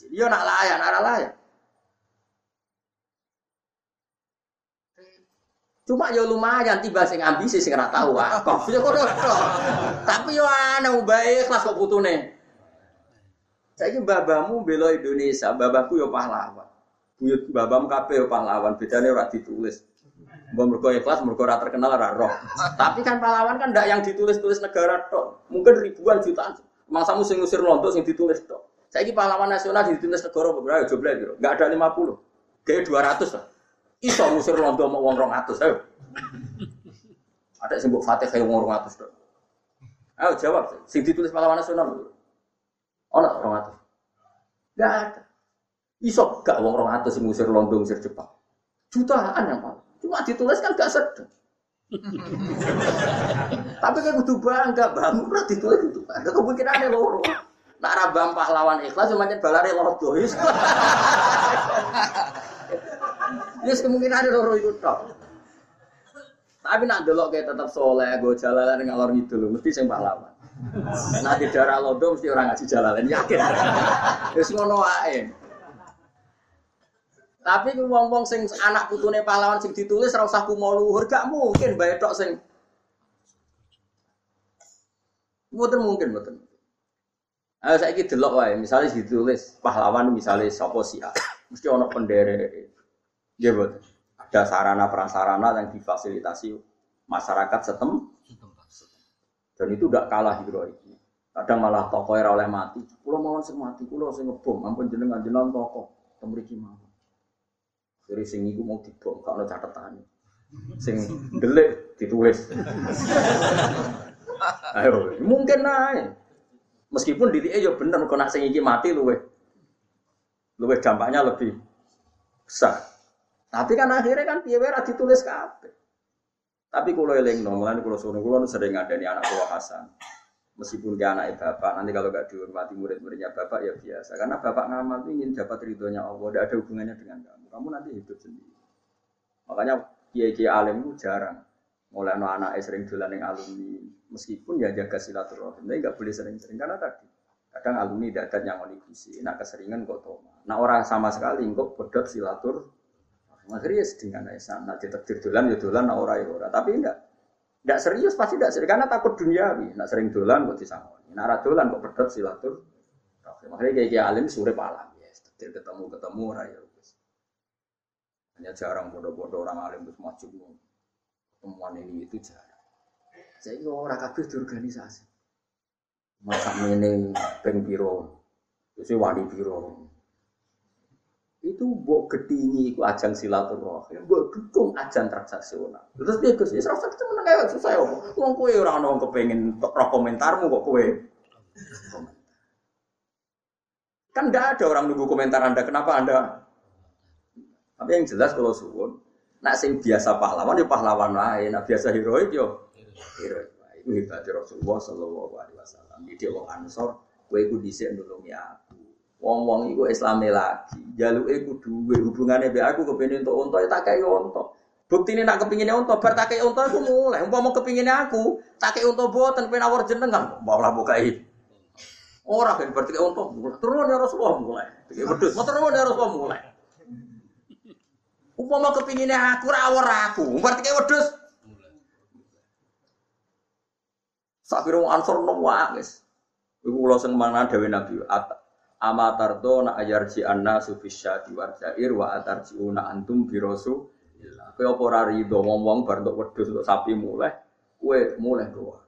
Yo nak layan, ora layan. Cuma yo lumayan tiba sing ambisi sing ora tau wakaf. Yo Tapi yo ana bae kelas kok putune. Saiki babamu bela Indonesia, babaku yo pahlawan. Buyut babamu kabeh yo pahlawan, bedane ora ditulis. Mbok mergo ikhlas, mergo ora terkenal ora roh. Tapi kan pahlawan kan ndak yang ditulis-tulis negara tok. Mungkin ribuan jutaan. Mangsamu sing ngusir lontong sing ditulis tok. Saiki pahlawan nasional ditulis negara berapa? Jumlah piro? Enggak ada 50. Kayak 200 lah. Iso ngusir londo mau wong 200, ayo. Ada sing mbok Fatihah wong 200 tok. Ayo jawab, sing ditulis pahlawan nasional. Ono 200. Enggak ada. Iso gak wong 200 sing ngusir londo ngusir Jepang. Jutaan yang paling. Cuma ditulis kan gak sedih. Tapi kan kudu bangga, bangun ora ditulis itu. Ada kemungkinannya loro. Nak rabam pahlawan ikhlas cuma balare lodo. Yes kemungkinan ada loro itu tok. Tapi nak delok kayak tetap soleh, gue jalan ngalor gitu mesti sing pahlawan. Nanti darah lodo mesti orang ngasih jalan, yakin. Terus ngono wae. Tapi ku wong-wong sing anak putune pahlawan sing ditulis ora usah kumo luhur, gak mungkin bae tok sing Mboten mungkin, mboten. Ayo saiki delok wae, misalnya ditulis pahlawan misalnya sapa sih mesti ana pendere Iya betul. Ada sarana prasarana yang difasilitasi masyarakat setem. Dan itu tidak kalah heroiknya. Kadang malah tokoh era oleh mati. Pulau mau sing mati, pulau sing ngebom. Ampun jenengan jenengan tokoh. Temriki mau. Jadi sing iku mau dibom, kalau catatan. Sing delik ditulis. Ayo, mungkin naik. Meskipun di ya bener, kok nak sing iki mati luwe, luwe dampaknya lebih besar. Tapi kan akhirnya kan piye wae ditulis kabeh. Tapi kalau eling no, mulane kalau suruh kalau sering ada anak buah Hasan. Meskipun dia anak bapak, nanti kalau gak dihormati murid-muridnya bapak ya biasa. Karena bapak ngamal ingin dapat ridhonya Allah, tidak ada hubungannya dengan kamu. Kamu nanti hidup sendiri. Makanya kiai-kiai alim itu jarang. Mulai no anak sering dolan yang alumni, meskipun ya jaga silaturahim, tapi nggak boleh sering-sering karena tadi kadang alumni dadat yang onikusi, nak keseringan kok toma. Nah orang sama sekali kok pedot silatur Akhirnya ya dengan Aisyah, nak ditakdir dolan ya dolan, nak ora ya ora. Tapi enggak, enggak serius pasti enggak serius karena takut duniawi. Nak sering dolan kok disangoni, nak ora dolan kok pedot silatur. Makanya kayak kayak alim sore palang ya, takdir ketemu ketemu ora ya Hanya jarang bodoh-bodoh orang alim terus maju temuan ini itu jarang. Saya ini orang kabeh organisasi. Masa ini peng itu wali biro, itu mbok gedingi iku ajang silaturahim, mbok dukung ajang transaksional. Terus dia Gus, ya serasa kita meneng ae susah ya. Wong kowe ora ono kepengin roh komentarmu kok kowe. Kan ndak ada orang nunggu komentar Anda, kenapa Anda? Tapi yang jelas kalau suwun, nak sing biasa pahlawan ya pahlawan lain, nak biasa heroik yo heroik. Itu hebatnya Rasulullah Shallallahu Alaihi Wasallam. Jadi wong Ansor, kowe ku dhisik nulungi aku. Wong-wong iku Islame lagi. Jaluke kudu duwe hubungane mbek aku kepengin untuk unta ya tak kei unta. Buktine nak bar tak kei unta iku mulai. Umpama kepingine aku, tak kei unta boten pengen awur jenengan. Malah bukai. Ora kan berarti kei unta turun ya Rasulullah mulai. Iki wedhus, mau turun ya Rasulullah mulai. Umpama kepingine aku ora awur aku, berarti kei wedhus. Sakira ansor no wis. Iku kula sing mana dewe Nabi amatardo na ayarji anna sufisya diwarjair wa una antum birosu Kowe apa ora rido wong-wong bar untuk wedhus sapi mulai, kowe mulai doa.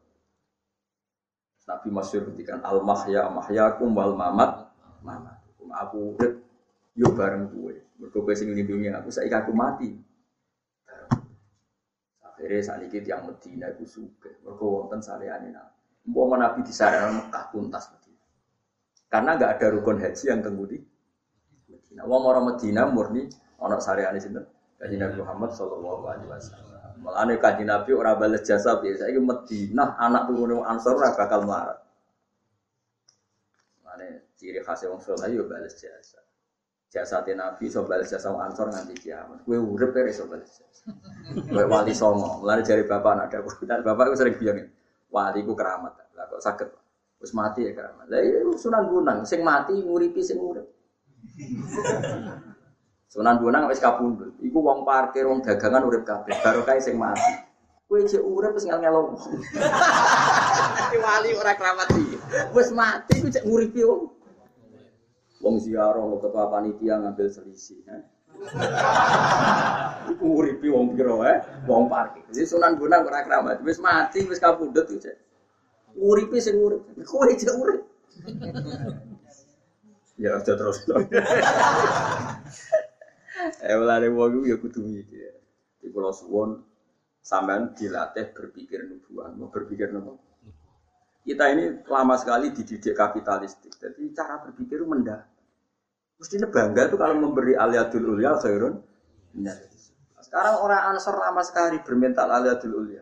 Nabi masyhur ketika al mahya mahyakum wal mamat mama. Aku urip yo bareng kowe. Mergo kowe sing nglindungi aku saiki aku mati. Akhirnya saat ini yang Medina itu suka. Mereka wonten salihane nabi. Mau nabi di Mekah tuntas. Karena nggak ada rukun haji yang tembudi Medina. Wong orang Medina murni ono salihane sinten. Kaji Nabi Muhammad Shallallahu Alaihi Wasallam. Malah kaji Nabi orang balas jasa biasa. Ini Medina anak turun Ansor ora bakal melarat. Malah ciri khasnya wong soleh yo balas jasa. Jasa Nabi so balas jasa wong Ansor nganti kiamat. Kue urip ya so balas jasa. <laughs> Kue wali songo. Mulai dari bapak anak ada. Dan bapak itu sering bilang wali ku keramat. Lah kok sakit. Terus mati ya keramat. Lah iya Sunan Gunung. Sing mati nguripi sing urip. Sunan Bonang wis kapundhut. Iku wong parkir, wong dagangan urip kabeh. Baru kae sing mati. Kowe cek urip wis ngel-ngelo. wali ora keramat iki. Wis mati ku cek nguripi wong. Wong ziarah lo ketua panitia ngambil selisih. Eh? Iku nguripi wong piro eh? Wong parkir. Jadi Sunan Bonang ora keramat. Wis mati, wis kapundhut ku cek. Nguripi sing urip. Kowe cek urip. Ya, terus. Eh mulane wong ya kudu mikir. Di pulau suwon sampean dilatih berpikir nubuah, mau berpikir nopo. Kita ini lama sekali dididik kapitalistik. Jadi cara berpikir mendah. Mestinya bangga tuh kalau memberi aliadul ulia khairun. Sekarang orang ansor lama sekali bermental aliadul ulia.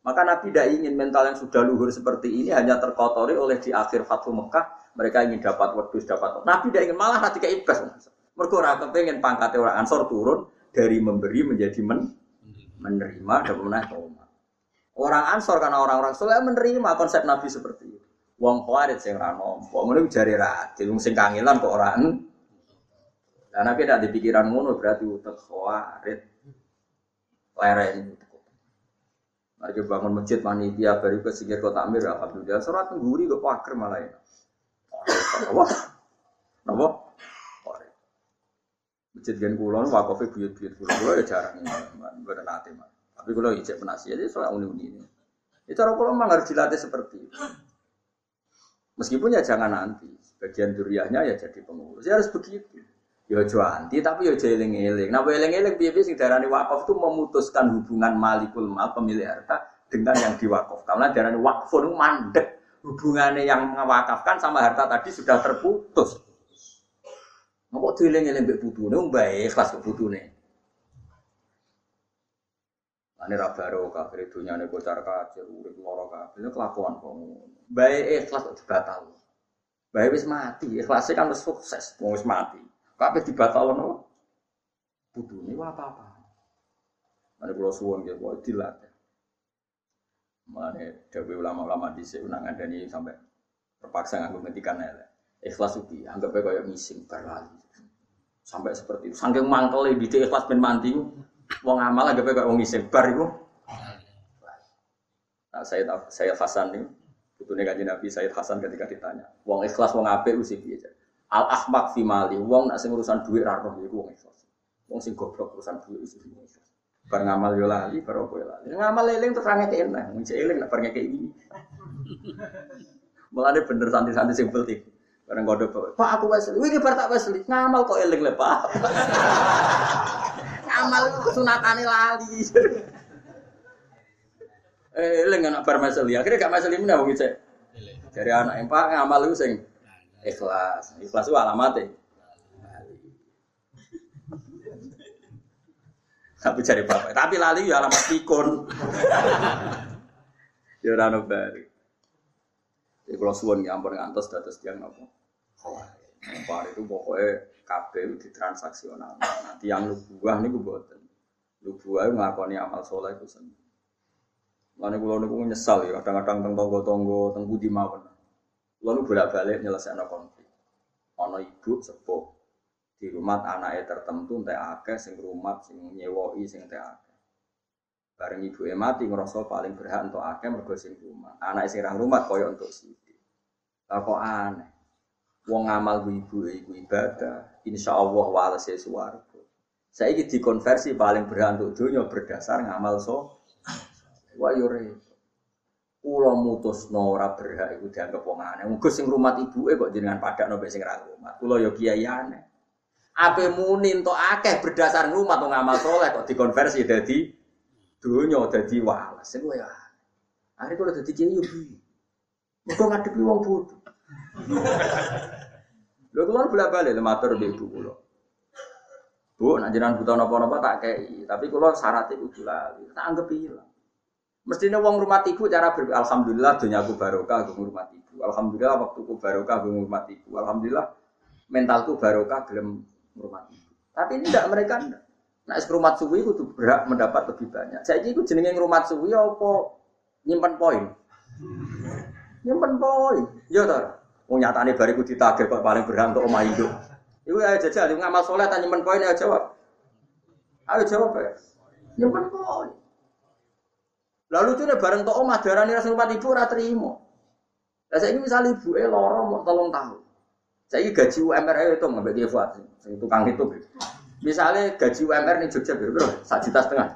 Maka Nabi tidak ingin mental yang sudah luhur seperti ini hanya terkotori oleh di akhir Fathu Mekah. Mereka ingin dapat wedus, dapat. Nabi tidak ingin malah hati kayak iblis. Mereka orang kepengen pangkatnya orang ansor turun dari memberi menjadi men menerima dan menaik. Orang ansor karena orang-orang soleh menerima konsep Nabi seperti itu. Wong khawarit sing ra nampa, ngono jare ra adil sing kangelan kok ora Dan Nabi tidak dipikiran ngono berarti utek khawarit. Mari bangun masjid panitia baru ke singgir kota Amir alhamdulillah surat tengguri ke pakir malah ya. Apa? Apa? Masjid gen kulon wakofe buyut-buyut kulon kulo ya jarang boten nate mah. Tapi kulo ijek penasihat jadi soal uni-uni ini. Itu orang kulo memang harus dilatih seperti itu. Meskipun ya jangan nanti, bagian duriahnya ya jadi pengurus. Ya harus begitu. Ya anti tapi ya eling-eling. Nah, eling-eling piye-piye sing darani wakaf itu memutuskan hubungan malikul mal pemilik harta dengan yang diwakaf. Karena darani wakfun mandek. Hubungannya yang mewakafkan sama harta tadi sudah terputus. Mau dieling-eling mbek putune mbae ikhlas kok putune. Ane ra baro kafir dunyane bocor kacir urip lara kabeh kelakuan kok. Bae ikhlas kok dibatal. Bae wis mati, ikhlasnya kan wis sukses, wis mati. Kabeh dibatalno. Putune wa apa-apa. Ane kula suwun nggih kok dilatih. Mane dewe ulama-ulama dhisik nang ngandani sampai terpaksa nganggo ngetikan elek. Ikhlas ubi, anggap aja kayak ngising berlali. Sampai seperti itu. Saking mangkel di ikhlas ben mandi. Wong amal anggap aja kayak ngising bar itu. Nah, saya saya Hasan nih, Betulnya kaji Nabi Sayyid Hasan ketika ditanya, wong ikhlas wong ape usi biasa. Al ahmak fi mali, wong nak sing urusan duit ra roh iku wong ikhlas. Wong sing goblok urusan duit usi wong ikhlas. Bar ngamal yo lali, bar opo lali. Ngamal eling terus range enak, mung eling nak bar ngekek ini. Mulane bener santai-santai sing penting. Bareng kode Pak aku Wesley. Wih bar tak Wesley. Ngamal kok eling le Pak. <laughs> Ngamal itu kesunatane lali. <laughs> eh eling anak bar Wesley. Akhirnya gak Wesley meneh wong cek. Dari anak yang Pak ngamal itu sing ikhlas. Ikhlas itu alamatnya. Tapi cari bapak. Tapi lali ya alamat pikun. ya ora ono bari. Ya kalau suwon ya ampun ngantos dados tiyang napa. Par itu pokoknya kabel transaksional. Nanti yang lubuah nih gue buatin. Lubuah ngakoni amal soleh itu. Lalu gue lalu gue nyesal ya. Kadang-kadang tentang tonggo-tonggo, tentang budi mawon. Lalu bolak-balik nyelesaikan konflik. Ono ibu sepuh di rumah anaknya tertentu teh akeh sing rumah sing nyewoi sing teh akeh. Bareng ibu mati ngerasa paling berhak untuk akeh mergo sing rumah. Anak sing rumah koyo untuk sidi. Lah kok aneh. Wong ngamal ibu ibu ibadah, insya Allah walase suwargo. Saya dikonversi paling berhak untuk dunia berdasar ngamal so. Wah yore. Kula mutusno ora berhak iku dianggap wong aneh. Muga sing rumat ibuke kok jenengan padakno mek sing ra rumat. Kula ya kiai aneh. Ape muni entuk akeh berdasar rumat wong amal soleh kok dikonversi dadi donya dadi walas. Sing ya. Are kula dadi kiai yo piye? Muga ngadepi wong bodoh. Lho kula bolak-balik matur mbek ibu kula. Bu, nak jenengan butuh napa-napa tak kei, tapi kula syaratnya kudu lali. Tak anggap ilang. Mestinya wong rumah ibu cara ber alhamdulillah dunia aku barokah aku rumah ibu. Alhamdulillah waktuku barokah aku rumah ibu. Alhamdulillah mentalku barokah gelem rumah ibu. Tapi ini tidak mereka tidak. Nah, es rumah suwi itu berhak mendapat lebih banyak. Saya ini jenenge rumah suwi apa nyimpan poin? Nyimpan poin. Ya toh. Wong nyatane bariku ditagih kok paling berhak untuk omah hidup. Iku ayo jajal ngamal soleh tanya nyimpen poin ayo jawab. Ayo jawab ya. Nyimpen poin. Lalu tuh bareng tok omah darani rasa rumah ibu ora trimo. Lah saiki misal ibu eh mau tolong tahun. Saiki gaji UMR ayo itu ngambil dia buat sing tukang itu. Misalnya gaji UMR nih Jogja berapa? Satu juta setengah.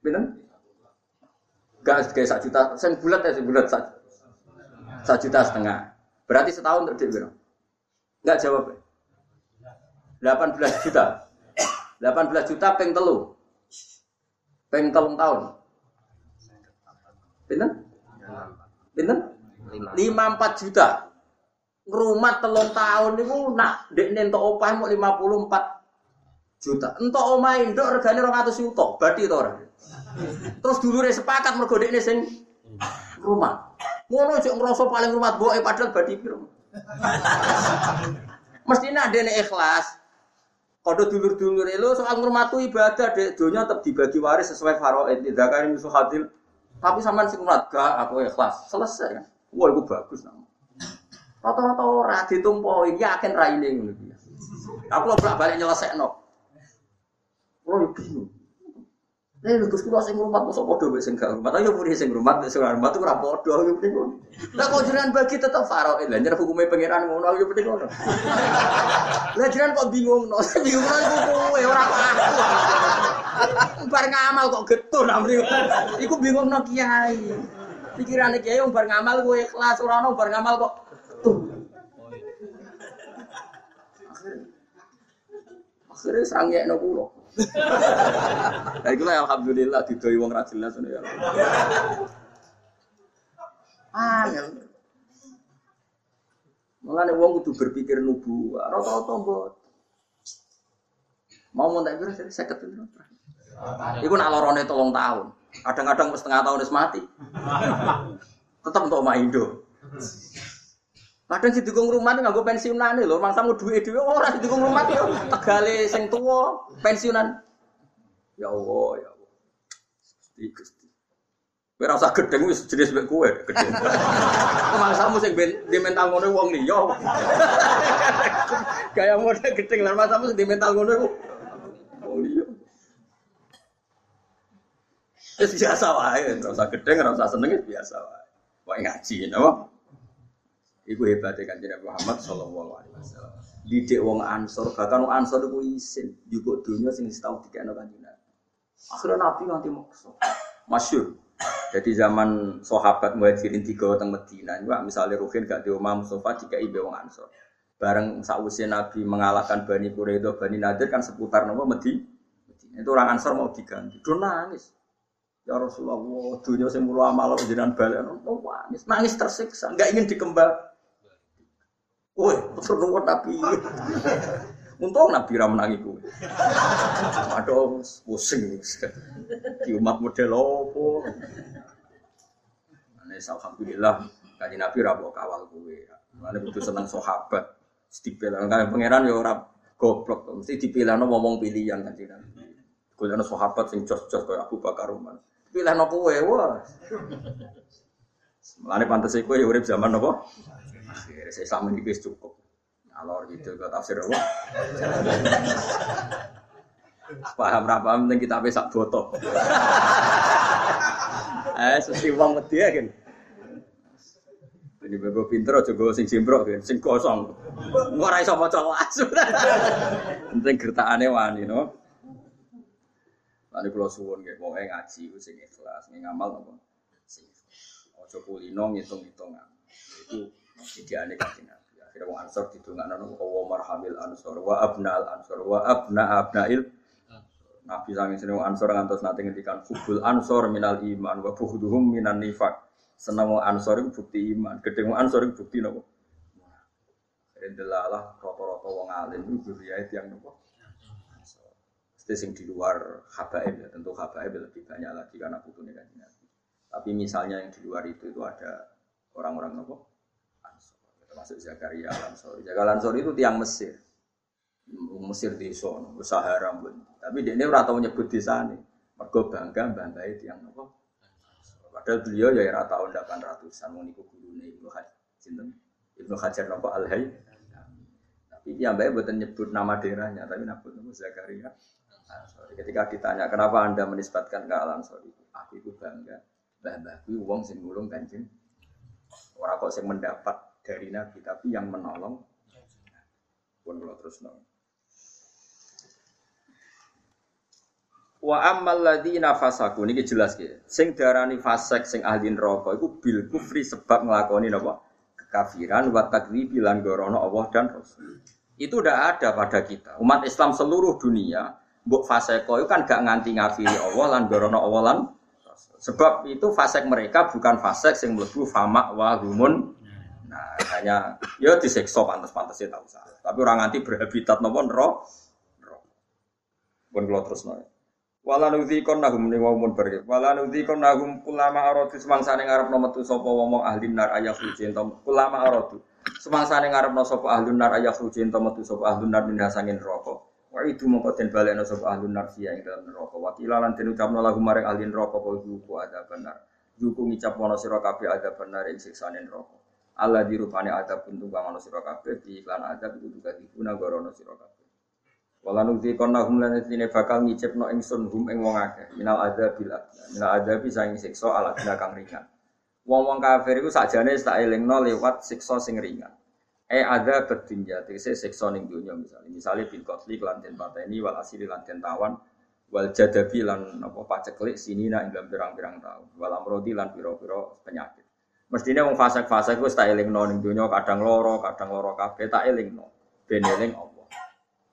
Pinten? Gak kayak satu juta, sen bulat ya, sen bulat satu juta setengah. Berarti setahun untuk dia Enggak jawab. 18 juta. 18 juta peng telu. Peng telung tahun. Pinten? Pinten? 54 juta. Rumah telung tahun itu nak dek nento opah mau 54 juta. Entok omah induk regane 200 juta. Berarti itu orang. Terus dulu sepakat mergo dekne sing rumah. Ngono cek ngerasa paling rumah boe padahal berarti piro. Mestinya ada ikhlas. Kode dulur-dulur itu soal ngurmatu ibadah dek dunia tetap dibagi waris sesuai faraid tidak kan musuh hadil. Tapi sama si ngurmat gak aku ikhlas selesai kan. Wah itu bagus nama. Rata-rata orang ditumpoi yakin raine ngono Aku lo balik nyelesai no. Lo bingung. Eh, lu terus kula sing rumah mosok padha wis sing gak rumah. Ayo muni sing rumah sing rumah tuh ora padha yo penting ngono. Lah kok jenengan bagi tetep faraid. Lah nyer hukume pangeran ngono yo penting ngono. Lah jenengan kok bingung no. <laughs> Bingung nang kowe ora kok aku. Bar ngamal kok getun amri. Iku bingung no kiai. Pikirane kiai bar ngamal kowe ikhlas ora ono bar ngamal kok getun. Akhirnya sangnya kulo. Nah, itulah alhamdulillah didoi wong ra jelas ya. Angel. Mulane wong kudu berpikir nubu, rata-rata mbot. Mau mau tak kira saya seket itu. Iku nak lorone tolong tahun. Kadang-kadang setengah tahun wis mati. Tetap untuk mak Indo. Kadang si dukung rumah nggak gue pensiunan loh, mangsa mau duit duit orang si dukung rumah tuh tegale sing tua pensiunan. Ya Allah, ya Allah. Gusti Gusti. Kowe ora gedeng wis jenis mek kowe, gedeng. Mangsamu sing di mental ngono wong liya. Kayak model gedeng lan mangsamu sing di mental ngono wong liya. Wis biasa wae, ora usah gedeng, ora seneng biasa wae. Wae ngaji, napa? Iku hebatnya kan Nabi Muhammad Sallallahu Alaihi Wasallam. Didik wong ansor, bahkan wong ansor itu isin, juga dunia sing tahu tiga anak kanjeng. Akhirnya Nabi nganti maksa, masyur. Jadi zaman sahabat muhajirin tiga teng Medina, juga misalnya Ruhin gak di rumah Mustafa jika ibe wong ansor. Bareng sausia Nabi mengalahkan Bani Quraidah, Bani Nadir kan seputar nama Medi. Itu orang ansor mau diganti, dia nangis. Ya Rasulullah, dunia sing mulo amal jenengan balik, nangis, nangis tersiksa, nggak ingin dikembang. Woi, terus nunggu Nabi. Untung Nabi ramen iku. Aduh, pusing. Di umat model opo. Ane alhamdulillah kaji Nabi rabok kawal gue. Ane butuh seneng sahabat. Dipilih kan pangeran ya ora goblok. Mesti dipilih ngomong pilihan kan Nabi. Kuliah sahabat sing jos-jos kayak Abu Bakar. Pilih no kowe, wah. Mulane pantes kowe ya urip zaman apa? Sama ini cukup. Alor gitu ke tafsir apa? Paham apa penting kita bisa foto. Eh, sesi uang mesti ya kan. Ini bebo pinter aja gue sing simbro kan, sing kosong. Ora iso maca las. Penting gertakane wani no. Lalu kalau suwun nggih pokoke ngaji sing ikhlas, ngamal napa? Sing. Aja kulino ngitung-hitungan. Itu ideane kanjeng Nabi. Akhirnya wong Ansor didongakno napa wa marhamil ansor wa abnal ansor wa abna abnail Nabi sange seneng Ansor ngantos nate ngendikan kubul ansor minal iman wa buhduhum minan nifak. Seneng wong Ansor iku bukti iman, gedhe wong Ansor iku bukti napa? Delalah rata-rata wong alim itu berriayat yang nopo. Itu sing di luar habaib ya, tentu habaib lebih banyak lagi karena butuhnya kan. Tapi misalnya yang di luar itu itu ada orang-orang nopo. Termasuk Zakaria Ansor. Zakaria Ansor itu tiang Mesir. Mesir di sono, Sahara pun. Tapi dia ini ora tau nyebut di sana. Mergo bangga banggai tiang nopo. Padahal beliau ya ora tahun 800-an mau niku gurune Ibnu Hajar. Ibnu Hajar nopo Al-Hayy. Tapi dia mbak buatan nyebut nama daerahnya, tapi nyebut nama Zakaria. Ansori. Ketika ditanya kenapa anda menisbatkan ke Al Ansori, aku itu bangga. Bah bahku uang sing kanjeng. Orang kok sing mendapat dari Nabi, tapi yang menolong. Pun kalau terus nong. Wa ammal ladzina fasaku niki jelas ki. Sing darani fasek sing ahli neraka iku bil kufri sebab nglakoni napa? Kekafiran wa takdzibi lan gorono Allah dan Rasul. Itu udah ada pada kita. Umat Islam seluruh dunia, mbok faseko itu kan gak nganti ngafiri Allah lan gorono Allah lan. Sebab itu fasek mereka bukan fasek sing mlebu fama wa humun. Nah, hanya ya disiksa pantas-pantasnya tahu salah. Tapi orang nganti berhabitat nopo roh. Pun kalau terus nol. Wala nudzikon nahum ni wamun pergi. Wala nudzikon nahum kulama aradu semangsane ngarep metu sapa wong ahli nar ayah suci entom kulama aradu. Semangsane ngarep sapa ahli nar ayah suci entom metu sapa ahli nar min hasangin neraka. Wa itu mongko den balekno sapa ahli nar siya ing dalam neraka. Wa kilalan den ucapno lahum marang ahli neraka kok duku ada benar. Duku ngicap mono sira kabeh ada benar ing siksane neraka. Allah dirupane ada buntung kang ana sira kabeh di iklan adab iku juga dibuna gorono sira kabeh. Wala nukti konna hum lan tine bakal ngicipno ingsun hum ing wong akeh minal adzabil adna. Minal adzabi saing siksa ala kang ringan. Wong-wong kafir iku sakjane tak elingno lewat siksa sing ringan. E ada bertinja, tegese siksa ning dunya misalnya. Misalnya bil qatli lan den pateni wal asili lan den tawan wal jadabi lan apa paceklik sinina ing pirang-pirang tahun. Wal amrodi lan pira-pira penyakit. Mestine wong fasik-fasik wis tak elingno ning dunya kadang loro, kadang loro kabeh tak elingno. Ben eling Allah.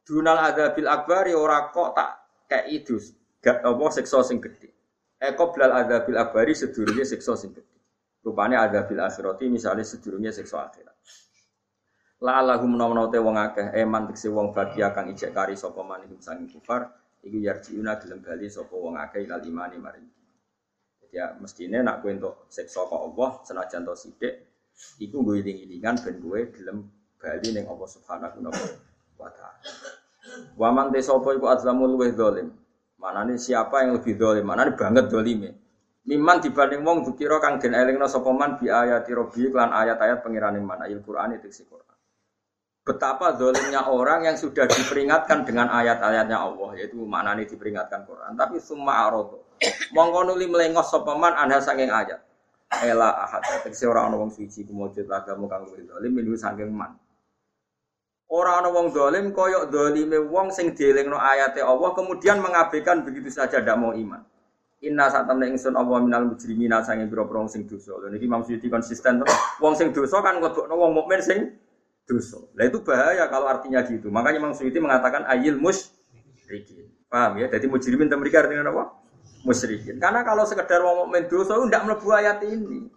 Dunal adzabil akbari ora kok tak kei itu gak apa siksa sing gedhe. Eko blal adzabil akbari sedurunge siksa sing gedhe. Rupane adzabil akhirati misalnya sedurunge siksa akhirat. La lahum menawa te wong akeh eman tekse wong bagia kang ijek kari sapa man iku sanging kufar iku yarjiuna gelem bali sapa wong akeh ilal imani mari. Ya mestine nak kowe entuk siksa kok Allah senajan to sithik iku nggo iling-ilingan ben kowe gelem bali ning Allah Subhanahu wa taala. Wa man te sapa iku azlamul luweh zalim. Siapa yang lebih zalim? Manane banget zalime. Miman dibanding wong dukira kang den elingno sapa man bi ayati rabbi lan ayat-ayat pengirane man ayat Quran itu Quran. Betapa zalimnya orang yang sudah diperingatkan dengan ayat-ayatnya Allah yaitu maknane diperingatkan Quran tapi summa arodo. Mongko nuli melengos sapa man anha saking ayat. Ela ahad tegese ora ana wong suci kumujud lagamu kang luwih zalim minhu saking man. Orang ana wong dolim koyok dolime wong sing dielingno ayate Allah kemudian mengabaikan begitu saja tidak mau iman. Inna saat temen ingsun Allah minal mujrimina sange wong sing dosa. Lha niki Imam Suyuti konsisten to. Wong sing dosa kan nglebokno wong mukmin sing dosa. Lah itu bahaya kalau artinya gitu. Makanya Imam Suyuti mengatakan ayil musyrikin. Paham ya? Jadi mujrimin mereka artinya apa? Musyrikin. Karena kalau sekedar wong mukmin dosa tidak mlebu ayat ini.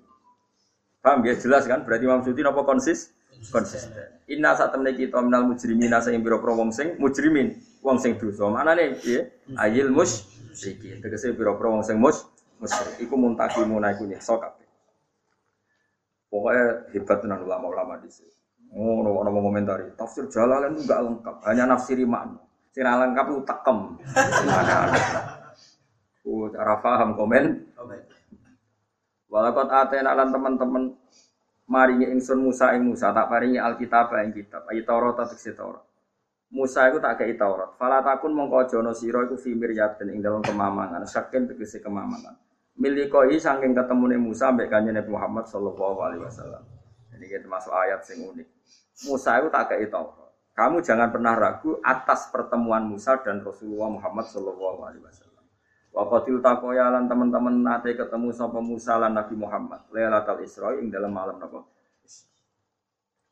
Paham ya? Jelas kan? Berarti Imam Suyuti apa konsis? konsisten. Inna saat temen kita minal mujrimin sing biro pro wong sing mujrimin wong sing dosa. Mana? Ya, ayil mus iki. Tegese biro wong sing mus musyrik. Iku muntakimu iku nyiksa kabeh. Pokoknya hebat tenan ulama-ulama di sini. Oh, ono ono komentari. Tafsir Jalalain enggak lengkap, hanya nafsiri makna. Sing lengkap itu tekem. Ada-ada. Oh, cara paham komen. Walakot atena lan teman-teman maringi ingsun Musa ing Musa tak paringi Alkitab ing kitab. Ayi Taurat tak Taurat. Musa iku tak kei Taurat. Fala takun mongko aja ana sira iku fi miryatin ing dalam kemamangan saking tegese kemamangan. Milikoi saking ketemune Musa mbek kanjeng Nabi Muhammad sallallahu alaihi wasallam. Ini kita masuk ayat sing unik. Musa itu tak kei Taurat. Kamu jangan pernah ragu atas pertemuan Musa dan Rasulullah Muhammad sallallahu alaihi wasallam Wa qatil takoya lan teman-teman nate ketemu sapa Musa lan Nabi Muhammad. Lailatul Isra ing dalam malam napa?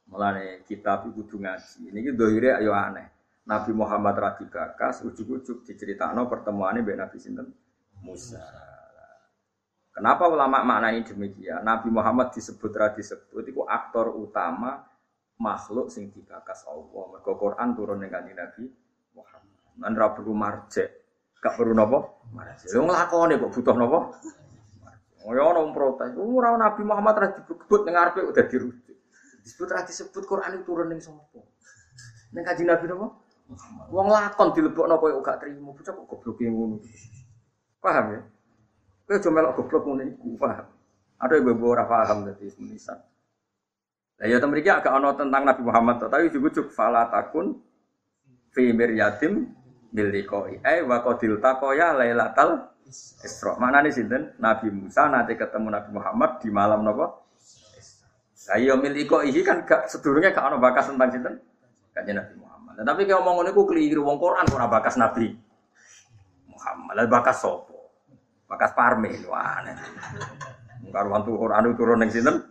Mulane kitab iku kudu ngaji. Niki dohire ayo aneh. Nabi Muhammad ra dibakas, ujug-ujug diceritakno pertemuane mbek Nabi sinten? Musa. Kenapa ulama maknani demikian? Nabi Muhammad disebut ra disebut iku aktor utama makhluk sing dibakas Allah. Mergo Quran turun kanjeng Nabi Muhammad. Man ra perlu marjek. Gak perlu? Marjek. Yo nglakoni kok butuh napa? Oh ya ono protes. Ora Nabi Muhammad ra disebut ning arepe udah dirujuk. Disebut ra disebut Quran turun ning sapa? Ning kanjeng Nabi? Muhammad. Wong lakon dilebokno koyo gak trimo. Bocah kok goblok ngono. Paham ya? Kowe aja melok goblok ngono iku, paham? Ada ibu-ibu ora paham dadi tulisan. Lah ya temen agak ono tentang Nabi Muhammad tapi juga cuk fala takun fi miryatim bilikoi. Eh wa qadil taqoya lailatal Isra. Mana nih sinten? Nabi Musa nanti ketemu Nabi Muhammad di malam napa? Lah iya miliko iki kan gak sedurunge gak ono bakas tentang sinten? Kanjeng Nabi Muhammad. Nah, tapi kalau ngomong niku keliru wong Quran ora bakas Nabi Muhammad. Lah bakas sopo? Bakas parme wah. Karuan tuh Quran turun ning sinten?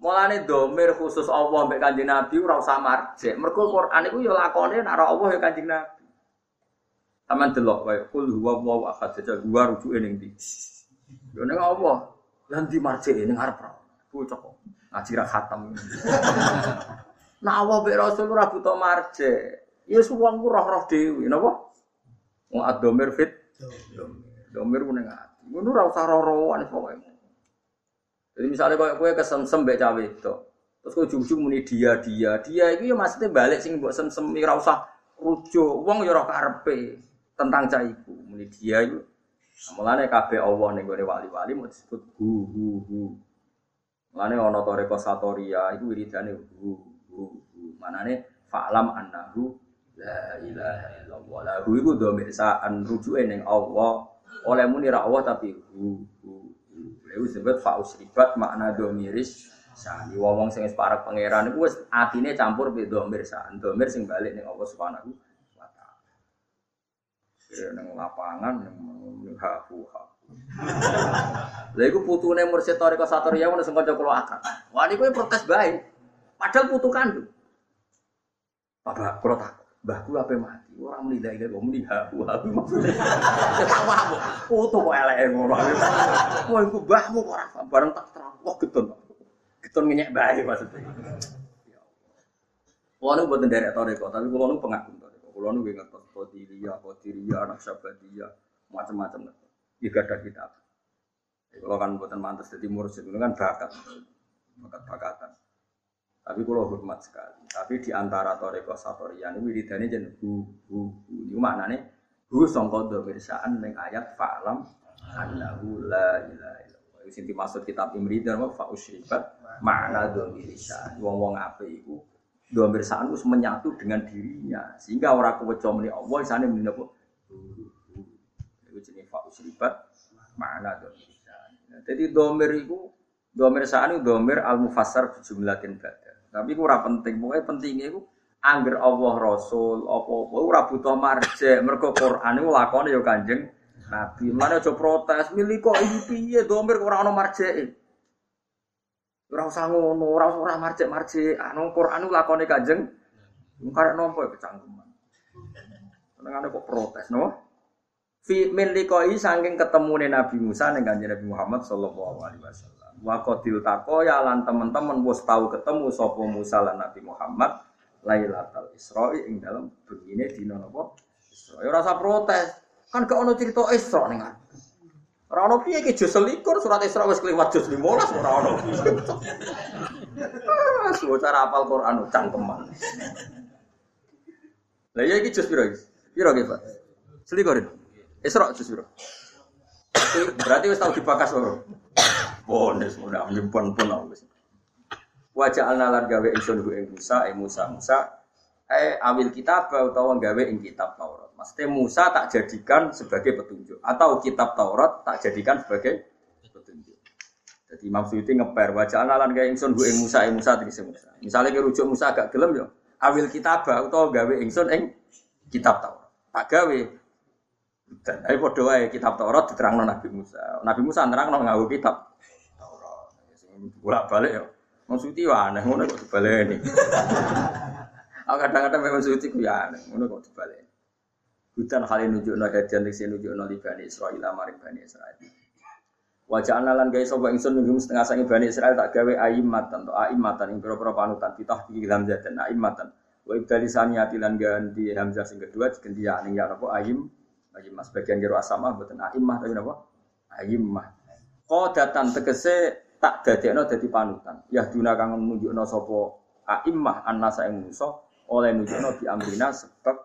Mulane domir khusus Allah mbek Kanjeng Nabi ora usah marjek. Mergo Quran iku ya lakone nek Allah ya Kanjeng Nabi. Taman delok kaya kul huwa wa ahad saja gua rujuke ning ndi. Yo ning Allah. Lan di marjek ning arep ra. Bocah kok ngaji ra khatam. <laughs> Nah Allah mbek Rasul ora butuh marjek. Ya wong ku roh-roh dhewe napa? Wong ad-domir fit. Domir ku ning ati. Ngono ora usah roh-rohan pokoke. Jadi misalnya kalau kue kesemsem mbek cawe itu, terus kue ujung muni dia dia dia itu ya maksudnya balik sing buat semsem ora usah rujuk, wong ya roh karepe tentang cah iku muni dia itu. Mulane kabeh Allah ning gone wali-wali mau disebut hu hu hu. Mulane ana toreko satoria iku wiridane hu hu hu. Manane fa'lam annahu la ilaha illallah. La hu iku dhamir sa'an rujuke ning Allah. Oleh muni Allah tapi hu hu Lalu disebut faus ribat makna domiris sani. Wong sing pangeran iku wis atine campur be domir san. Domir sing balik ning Allah Subhanahu. Kira ning lapangan ning hafu hafu. Lha iku putune Mursyid Thariqah Satoriya ngono sing kanca kula akad. Wah niku protes bae. Padahal putu kandung. Bapak kula tak Mbahku apa mati? Orang menilai dia kok haku haku maksudnya. Ketawa aku. Foto kok elek ngono. Wah, iku mbahmu kok ora bareng tak terang. Wah, getun. Getun ngenyek bae maksudnya. Kulo nu boten derek toreko, tapi kulo nu pengagum. Kulo nu ngertos Qadiria, Qadiria, Naqsyabandiyah, macam-macam. Iki gadah kitab. Kalau kan buatan mantas jadi mursyid itu kan bakat, bakat bakatan. Tapi kalau hormat sekali. Tapi di antara toreko satorian ini wiridane jen hu hu hu. Ini nih? Hu songko domirsaan neng ayat fa'lam annahu la ilaha illallah. Itu sinti maksud kitab Imridan wa fa usyribat makna domirsaan. Wong-wong apa itu? Domirsaan itu menyatu dengan dirinya. Sehingga orang keweco meni Allah sana meni apa? Itu jenis fa usyribat makna domirsaan. Jadi domir itu domir saan itu domir al mufassar jumlatin badan. Tapi ora penting, pokoknya pentingnya itu angger Allah Rasul apa-apa ora butuh marjek. Mergo Quran iku lakone ya Kanjeng Nabi. Mana aja protes, milih kok iki piye domir ora ono marjeke. Ora usah ngono, ora ora marjek-marjek. Anu Quran lakone Kanjeng karek nompo ya kecangkeman. Senengane kok protes, no? Fi min liqai saking ketemune Nabi Musa ning Kanjeng Nabi Muhammad sallallahu alaihi wasallam. Wa qadil ya lan teman-teman wis tahu ketemu sapa Musa lan Nabi Muhammad Lailatul Isra ing dalam begini dina napa? Isra. Ya rasa protes. Kan gak ono cerita Isra ning Ora ono piye iki jus selikur surat Isra wis kliwat jus 15 ora ono. Suwe cara apal Quran cangkeman. Lah ya iki jus piro iki? Piro iki, Pak? Selikur. Isra jus piro? Berarti wis tau dibakas loro. Pones mudah nyimpen pun wis. Wajah lan gawe ingsun ing Musa, ing Musa Musa eh awil kitab utawa gawe ing kitab Taurat. Maksudnya Musa tak jadikan sebagai petunjuk atau kitab Taurat tak jadikan sebagai petunjuk. Jadi Imam Suyuti ngeper wajah lan gawe ingsun ing Musa, ing Musa tegese Musa. Misalnya ke rujuk Musa agak gelem yo, awil kitab utawa gawe ingsun ing kitab Taurat. Tak gawe Dan ayo padha wae kitab Taurat diterangno Nabi Musa. Nabi Musa nerangno nganggo kitab Taurat. Bolak-balik ya. Mau suci wae aneh ngono kok dibaleni. Aku kadang-kadang memang suci ku ya aneh ngono kok dibaleni. Hutan kali nunjukno hadian sing nunjukno li Bani Israil maring Bani Israil. Wajah analan gaya soba ingsun minggum setengah sangi Bani Israel tak gawe aimatan atau aimatan yang pira-pira panutan pitah di hamzah dan aimatan. Wa ibdali saniyati lan ganti hamzah sing kedua diganti ya ning ya napa aim aim mas bagian kira asama mboten aimah tapi napa aimah. Qadatan tegese tak dadekno dadi panutan. Ya duna kang nunjukno sapa aimah annasa ing musa oleh nunjukno di amrina sebab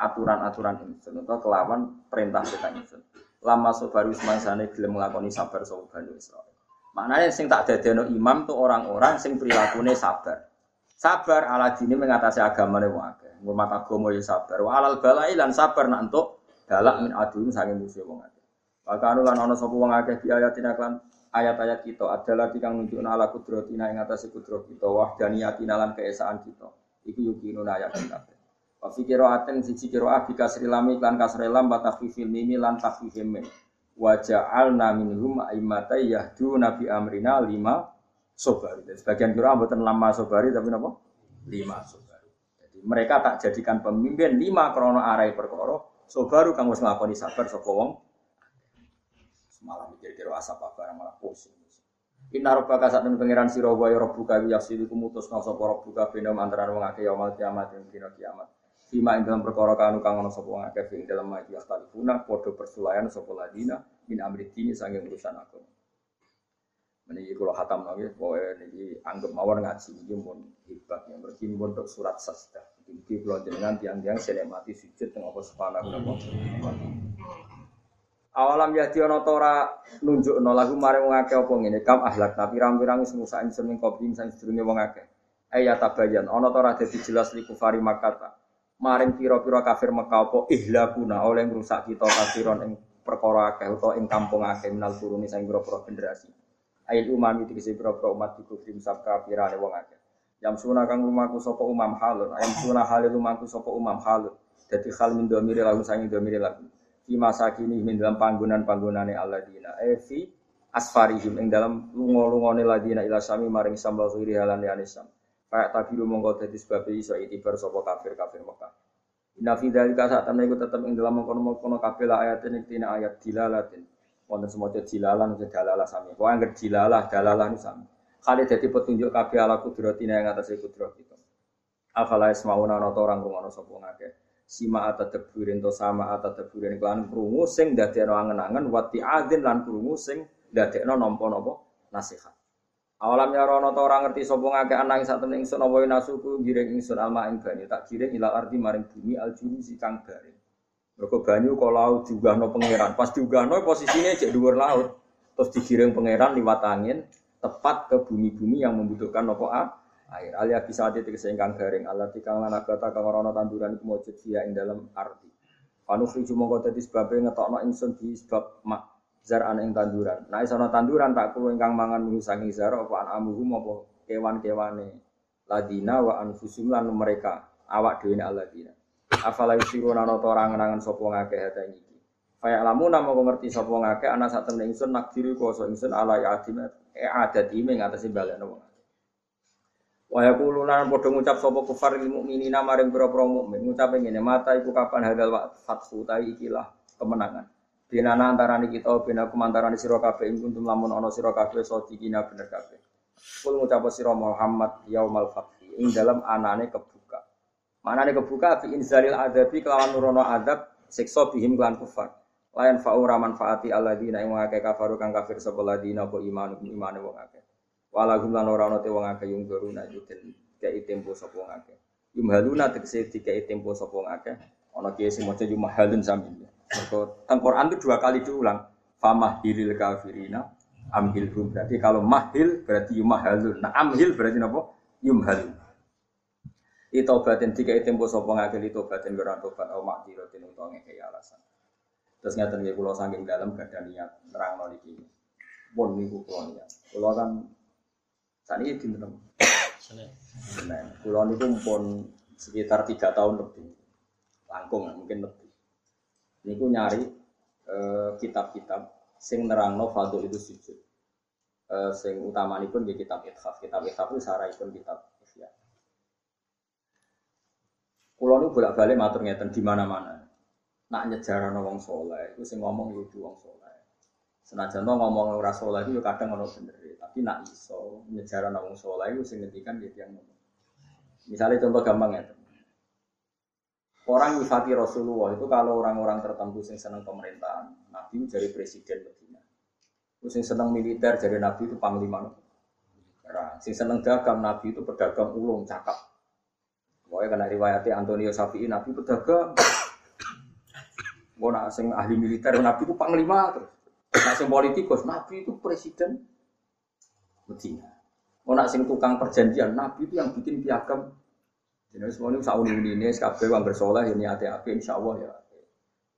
aturan-aturan ingsun atau kelawan perintah kita ingsun lama sobaru semangsane gelem nglakoni sabar sapa Bani. Maknanya sing tak dadekno imam tuh orang-orang sing prilakune sabar. Sabar ala dini mengatasi agamane wong akeh. Ngurmat agama ya sabar. Wa alal balai lan sabar nak entuk dalak min adun saking musuh wong akeh. Maka anu lan ana sapa wong akeh di ayatina ayat-ayat kita adalah kang nunjukna ala kudratina ing atase kudrat kita wahdaniyatina lan keesaan kita. Iku yukinuna ayat kita. Wa fi qira'atin siji qira'ah bi kasri lam lan kasri lam wa takhfifil mim lan takhfifim mim. Wa ja'alna minhum a'immata yahduna bi amrina lima sobari. Dan sebagian qira'ah mboten lama sobari tapi napa? Lima sobari. Jadi mereka tak jadikan pemimpin lima krono arai perkara sobaru kang wis nglakoni sabar sapa wong semalam mikir asap apa malah pusing. Inna rabbaka sak temen pangeran sira wa ya rabbuka yasilu kumutus sapa rabbuka benam antara wong akeh yaumul kiamat ing dina kiamat. Fima ing dalam perkara kanu kang ana sapa wong akeh ing dalam mati astalifuna padha persulayan sapa ladina min amri dini sange urusan aku. Meniki kula hatam nggih pokoke niki anggap mawon ngaji niki mun hebat yang berarti mun surat sasda. Iki kula jenengan tiang-tiang sene mati sujud teng apa subhanahu wa Awalam ya ana ta ora nunjukno lagu mare wong akeh apa ngene kam ahlak tapi pirang-pirang wis musa ing sing kopi sing sedurunge wong akeh. Ayat tabayan ana ta ora dadi jelas liku fari makata maring pira-pira kafir Mekah apa ihlakuna oleh ngrusak kita kafiron ing perkara akeh utawa ing kampung akeh minal turuni sang pira-pira generasi. Ail umami dikisi pira-pira umat iku krim sab kafirane wong akeh. Yang suna kang lumaku sapa umam halun, ayam suna halil lumaku sapa umam halun. Dadi hal min domiri lagu sangi domiri lagu. Fi masa kini min dalam panggonan-panggonane Alladzina. Eh fi asfarihim ing dalam lunga-lungane ladina ila sami maring sambal khiri halan ya sam. Kayak tadi lu mongko dadi sebab iso itibar sapa kafir-kafir Mekah. Inna fi dzalika saat temen iku tetep ing dalam mengkono-mengkono kabeh ayat ini tina ayat dilalatin. Wonten semoga dilalah nusa dalalah sami. Kok angger dilalah dalalah nu. Kali dadi petunjuk kabeh ala yang atas kudrat kita. Afala ismauna ana orang rungono sapa ngakeh. Sima atadaburin to sama atadaburin kelan krungu sing dadekno angen-angen wati adzin lan krungu sing dadekno nampa-nampa nasihat. Awalam ya rono ta ora ngerti sapa ngake anang sak temen ingsun apa nasuku giring ingsun alma ing banyu tak giring ila ardi maring bumi aljuru si kang garing. Mergo banyu laut diugahno pangeran. Pas diugahno posisine cek dhuwur laut. Terus digiring pangeran liwat angin tepat ke bumi-bumi yang membutuhkan apa air. Alia bisa ati tegese ingkang garing. Allah tikang lan agata kang ora tanduran iku mujud dia ing dalam arti. Panu friju mongko dadi sebabe ngetokno ingsun di sebab mak zaran ing tanduran. Nah isono tanduran tak kulo ingkang mangan mung saking zar apa anamuhum apa kewan-kewane ladina wa anfusum lan mereka awak dhewe alladina. Afala yusiruna ana ta ora ngenangan sapa ngakeh hata iki. Kaya lamu namo ngerti sapa ngakeh ana sak ingsun nakdiri kuasa ingsun ala yadim e adat ime ngatasi balekno wong. Wa yaquluna padha ngucap sapa kufar lil mukminina maring pira-pira mukmin ngucap ngene mata iku kapan hadal fathu ta ikilah kemenangan. Binana antarane kita bina kumantarane sira kabeh ing kuntum lamun ana sira kabeh sadikina bener kabeh. Kul ngucap sira Muhammad yaumal fathi ing dalam anane kebuka. Manane kebuka fi inzalil adabi kelawan nurono adab siksa bihim kelan kufar. Layan fa'u raman fa'ati alladzina ing wong kafaru kang kafir sapa ladina apa iman imane wong akeh. Walahum lan ora ana te wong akeh yung doruna yuten kei tempo sapa wong akeh. Yumhaluna tegese dikei tempo sapa wong akeh. Ana kiye sing maca yumhalun sami. Teng Quran itu dua kali diulang. Famahilil kafirina amhilhum. Berarti kalau mahil berarti yumahalun. Nah amhil berarti apa? Yumhalun. Itu obatin tiga tempo sapa ngakeli tobatin ora tobat au makdiratin utawa ngekei alasan. Terus ngaten nggih kula saking dalam gada niat nerangno niki. Pun niku kula niat. Kula kan sakniki dinten. Senin. Senin. Kula niku pun sekitar tiga tahun lebih. Langkung mungkin lebih niku nyari eh, kitab-kitab sing nerangno fadl itu sujud. Eh, sing utamanipun di kitab ithaf. Kitab ithaf itu sarahipun kitab ihya. Kulo nu bolak-balik matur ngeten di mana-mana. Nak nyejarah wong soleh, itu sing ngomong itu wong soleh. Senajan to ngomong ora soleh itu kadang ono bener, tapi nak iso nyejarah wong soleh itu sing ngendikan dia yang ngomong. Misalnya contoh gampang ya. Orang nyifati Rasulullah itu kalau orang-orang tertentu yang senang pemerintahan, Nabi jadi presiden Medina. Terus yang senang militer jadi Nabi itu panglima. Nah, sing seneng dagang Nabi itu pedagang ulung cakap. Pokoknya karena riwayatnya Antonio Safi'i Nabi pedagang. Mau nak sing ahli militer Nabi itu panglima terus. Nak sing politikus Nabi itu presiden Medina. Mau nak sing tukang perjanjian Nabi itu yang bikin piagam jadi semua ini sauni ini kabeh wong bersoleh ini hati-hati insya Allah ya.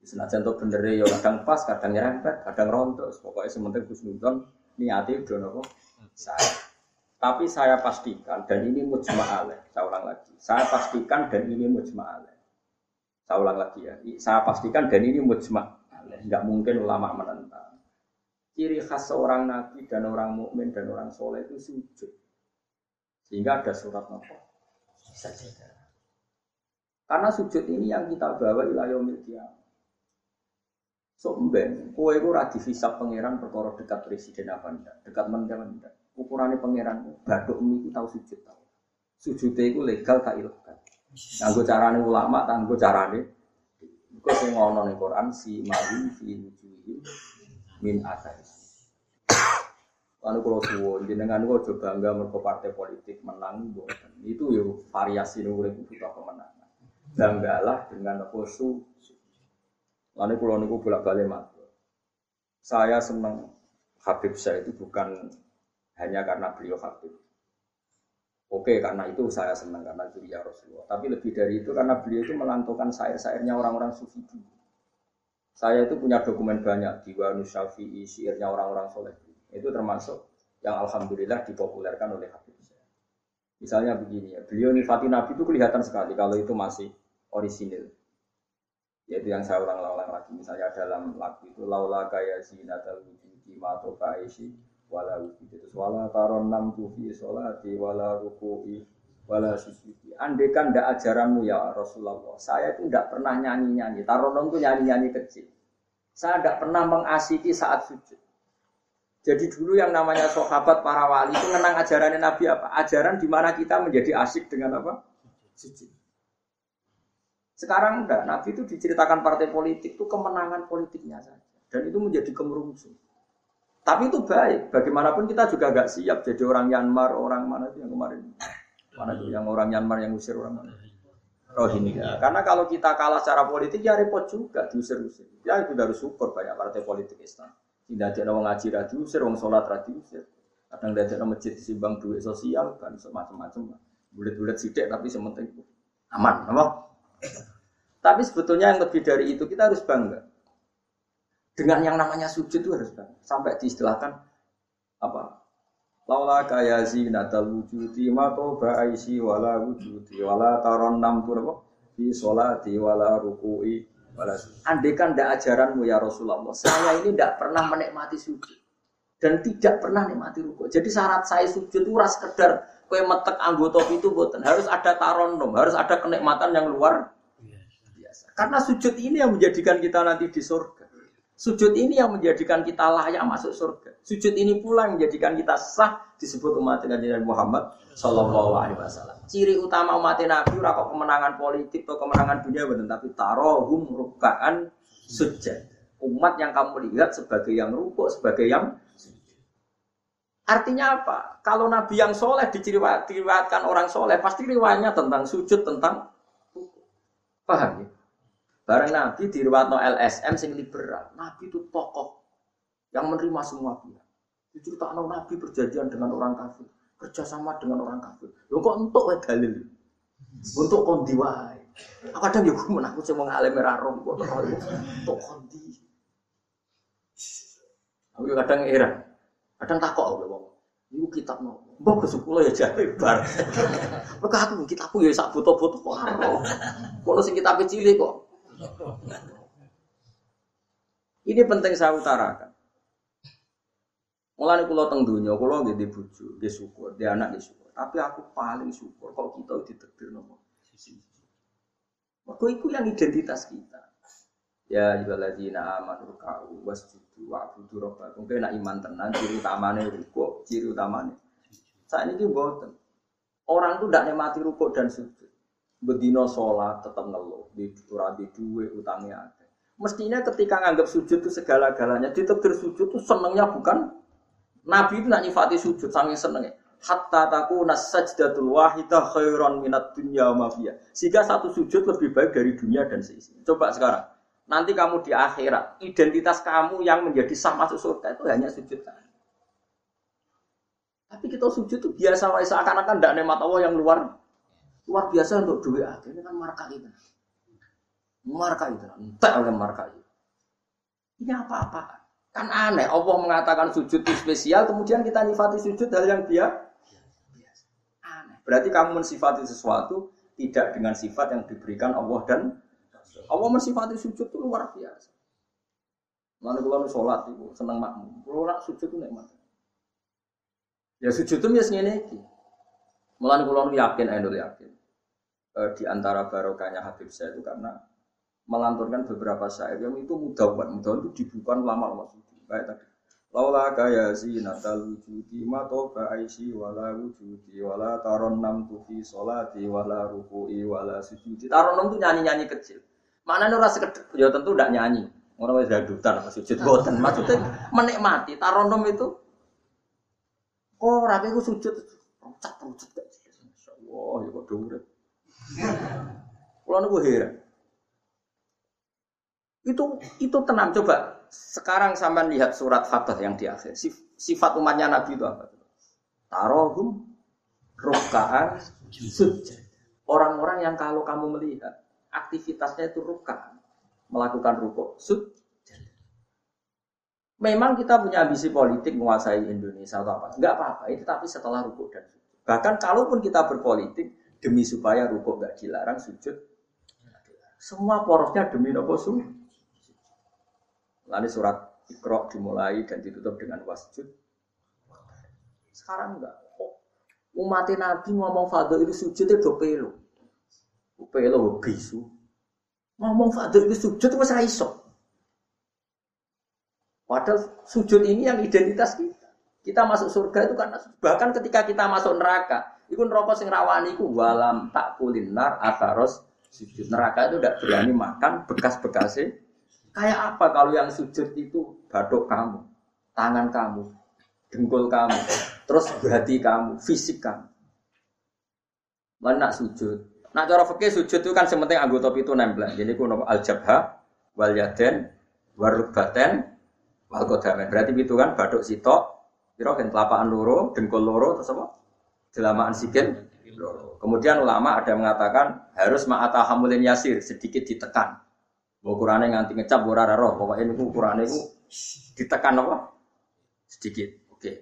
Senajan tuh bener ya kadang pas, kadang nyerempet, kadang rontok. Pokoknya sementing Nudon niati udah nopo saya. Tapi saya pastikan dan ini mujma Saya ulang lagi. Saya pastikan dan ini mujma Saya ulang lagi ya. Saya pastikan dan ini mujma Enggak mungkin ulama menentang. Ciri khas seorang nabi dan orang mukmin dan orang soleh itu sujud. Sehingga ada surat nopo saja. Karena sujud ini yang kita bawa ilayah kiamat. So mben, kowe iku ora dihisab pangeran perkara dekat presiden apa ndak, dekat menteri ndak. Ukurane pangeran baduk itu tahu sujud tahu. Sujud itu legal tak ilegal. Nganggo carane ulama, nganggo carane Iku sing ngono ning Quran si mali fi wujuhi min athari. Lalu kalau suwon, jenengan kok coba bangga mergo partai politik menang. Itu ya variasi urip butuh kemenangan. Banggalah dengan apa su. Lalu kalau niku bolak balik matur. Saya senang Habib saya itu bukan hanya karena beliau Habib. Oke, karena itu saya senang karena ya Rasulullah. Tapi lebih dari itu karena beliau itu melantungkan syair-syairnya orang-orang sufi dulu. Saya itu punya dokumen banyak Diwan Syafi'i, syairnya orang-orang soleh. Itu termasuk yang alhamdulillah dipopulerkan oleh Habib Misalnya begini ya, beliau nifati Nabi itu kelihatan sekali kalau itu masih orisinil. Yaitu yang saya ulang-ulang lagi, misalnya dalam lagu itu laula kaya zinatal wujudi mato kaisi wala wujudi wala taron nam tufi solati wala ruku'i wala sujudi. Andai kan tidak ajaranmu ya Rasulullah, saya itu tidak pernah nyanyi-nyanyi. Taronom itu nyanyi-nyanyi kecil. Saya tidak pernah mengasiki saat sujud. Jadi dulu yang namanya sahabat para wali itu menang ajaran Nabi apa? Ajaran di mana kita menjadi asik dengan apa? Sujud. Sekarang enggak, Nabi itu diceritakan partai politik itu kemenangan politiknya saja. Dan itu menjadi kemerungsung. Tapi itu baik, bagaimanapun kita juga agak siap jadi orang Myanmar, orang mana itu yang kemarin. Mana itu yang orang Myanmar yang usir orang mana? Rohingya. Karena kalau kita kalah secara politik ya repot juga diusir-usir. Ya itu harus syukur banyak partai politik Islam. Tidak ada orang ngaji radio usir, orang sholat radio usir. Kadang tidak ada masjid simbang duit sosial, kan semacam-macam. Bulat-bulat sidik tapi sementing aman, apa? Tapi sebetulnya yang lebih dari itu kita harus bangga. Dengan yang namanya sujud itu harus bangga. Sampai diistilahkan apa? Laula kaya zinatal wujudi ma ba'aisi wala wujudi wala taron nam apa? Di sholati wala ruku'i Andai kan tidak ajaranmu ya Rasulullah, saya ini tidak pernah menikmati sujud dan tidak pernah menikmati ruku. Jadi syarat saya sujud itu ras sekedar kue metek anggota itu buatan harus ada taronom, harus ada kenikmatan yang luar biasa. Karena sujud ini yang menjadikan kita nanti di surga. Sujud ini yang menjadikan kita layak masuk surga. Sujud ini pula yang menjadikan kita sah disebut umat Nabi Muhammad Shallallahu Alaihi Wasallam. Ciri utama umat Nabi ora kemenangan politik atau kemenangan dunia betul, tapi tarohum rukaan sujud. Umat yang kamu lihat sebagai yang rukuk, sebagai yang Artinya apa? Kalau Nabi yang soleh diciriwatkan orang soleh, pasti riwayatnya tentang sujud, tentang paham ya? Barang Nabi di no LSM sing liberal. Nabi itu tokoh yang menerima semua pihak. Diceritakan Nabi perjanjian dengan orang kafir, kerjasama dengan orang kafir. Lo kok untuk wae dalil? Untuk kondi wae. Kadang ya gue menakut sih mau rom, gue untuk kondi. Aku kadang era, kadang takut aku ngomong. Iku kitab no. Mbok kesukulo ya jare bar. <laughs> Maka aku kitabku ya sak foto-foto kok. Sing kitab cilik kok. Ini penting saya utarakan. Mulane kula teng donya, kula nggih di bojo, nggih syukur, di anak nggih syukur. Tapi aku paling syukur kalau kita ditakdir nopo. Mergo iku yang identitas kita. Ya ayyuhalladzina amanu ka'u wasjudu wa'budu rabbakum. Kowe nek iman tenan ciri utamane ruku, ciri utamane. Saat ini mboten. Orang tuh tidak nikmati ruku dan sujud. Bedino sholat tetap ngeluh, di di duwe utangnya. Mestinya ketika nganggap sujud itu segala-galanya, ditekir sujud itu senengnya bukan Nabi itu nak nyifati sujud saking senengnya. Hatta taku nasajdatul wahidah khairan minat dunya mafia. Sehingga satu sujud lebih baik dari dunia dan seisinya. Coba sekarang, nanti kamu di akhirat, identitas kamu yang menjadi sah masuk surga itu hanya sujud Tapi kita sujud itu biasa seakan-akan tidak nikmat Allah yang luar luar biasa untuk duit aja. Ini kan marka itu. Marka itu, entah oleh marka itu. Ini apa-apa? Kan aneh, Allah mengatakan sujud itu spesial, kemudian kita nifati sujud hal yang dia. Aneh. Berarti kamu mensifati sesuatu tidak dengan sifat yang diberikan Allah dan Allah mensifati sujud itu luar biasa. Mana kalau sholat itu senang makmum, kalau nak sujud itu nikmat. Ya sujud itu biasanya ini. Mulai kalau yakin, saya yakin. E, di antara barokahnya Habib saya itu karena melanturkan beberapa syair yang itu mudah buat mudah itu dibuka lama-lama sujud. Baik tadi. Laula kaya zinatal wujudi ma toba aisi wala wujudi wala taron nam tufi solati wala ruku'i wala sujudi. Taron nam itu nyanyi-nyanyi kecil. Mana ora sekedar ya tentu tidak nyanyi. Orang wis dadutan apa sujud boten. Maksudnya menikmati taron nam itu oh rapi ku sujud rucat rucat Wah, ya kok urip. Kulo niku heran. Itu itu tenang coba. Sekarang sampean lihat surat Fatah yang di akhir. Sifat umatnya Nabi itu apa? Tarohum rukaan. Orang-orang yang kalau kamu melihat aktivitasnya itu rukaan, melakukan rukuk sujud. Memang kita punya ambisi politik menguasai Indonesia atau apa? Enggak apa-apa, itu tapi setelah rukuk dan. Bahkan kalaupun kita berpolitik demi supaya rukuk enggak dilarang, sujud semua porosnya demi nopo sujud. Lalu surat Iqra dimulai dan ditutup dengan wasjud. Sekarang enggak. Umat Nabi ngomong fadl itu sujud itu pelo. Pelo bisu. Ngomong fadl itu sujud itu masih iso. Padahal sujud ini yang identitas kita. Kita masuk surga itu karena bahkan ketika kita masuk neraka, itu neraka sing rawani itu walam tak kulinar ataros sujud neraka itu tidak berani makan bekas-bekasnya Kayak apa kalau yang sujud itu badok kamu, tangan kamu, dengkul kamu, terus hati kamu, fisik kamu. Mana sujud? Nah cara fikih sujud itu kan sementing anggota itu nempel. Jadi kuno al jabha, wal yaden, warubaten, wal kodamen. Berarti itu kan badok sitok, kira kan telapaan loro, dengkul loro, terus apa? Jelamaan sikin, Kemudian ulama ada yang mengatakan harus ma'ata hamulin yasir, sedikit ditekan. Ukurannya nganti ngecap ora roh, pokoknya ini ukurannya itu ditekan apa? Sedikit. Oke.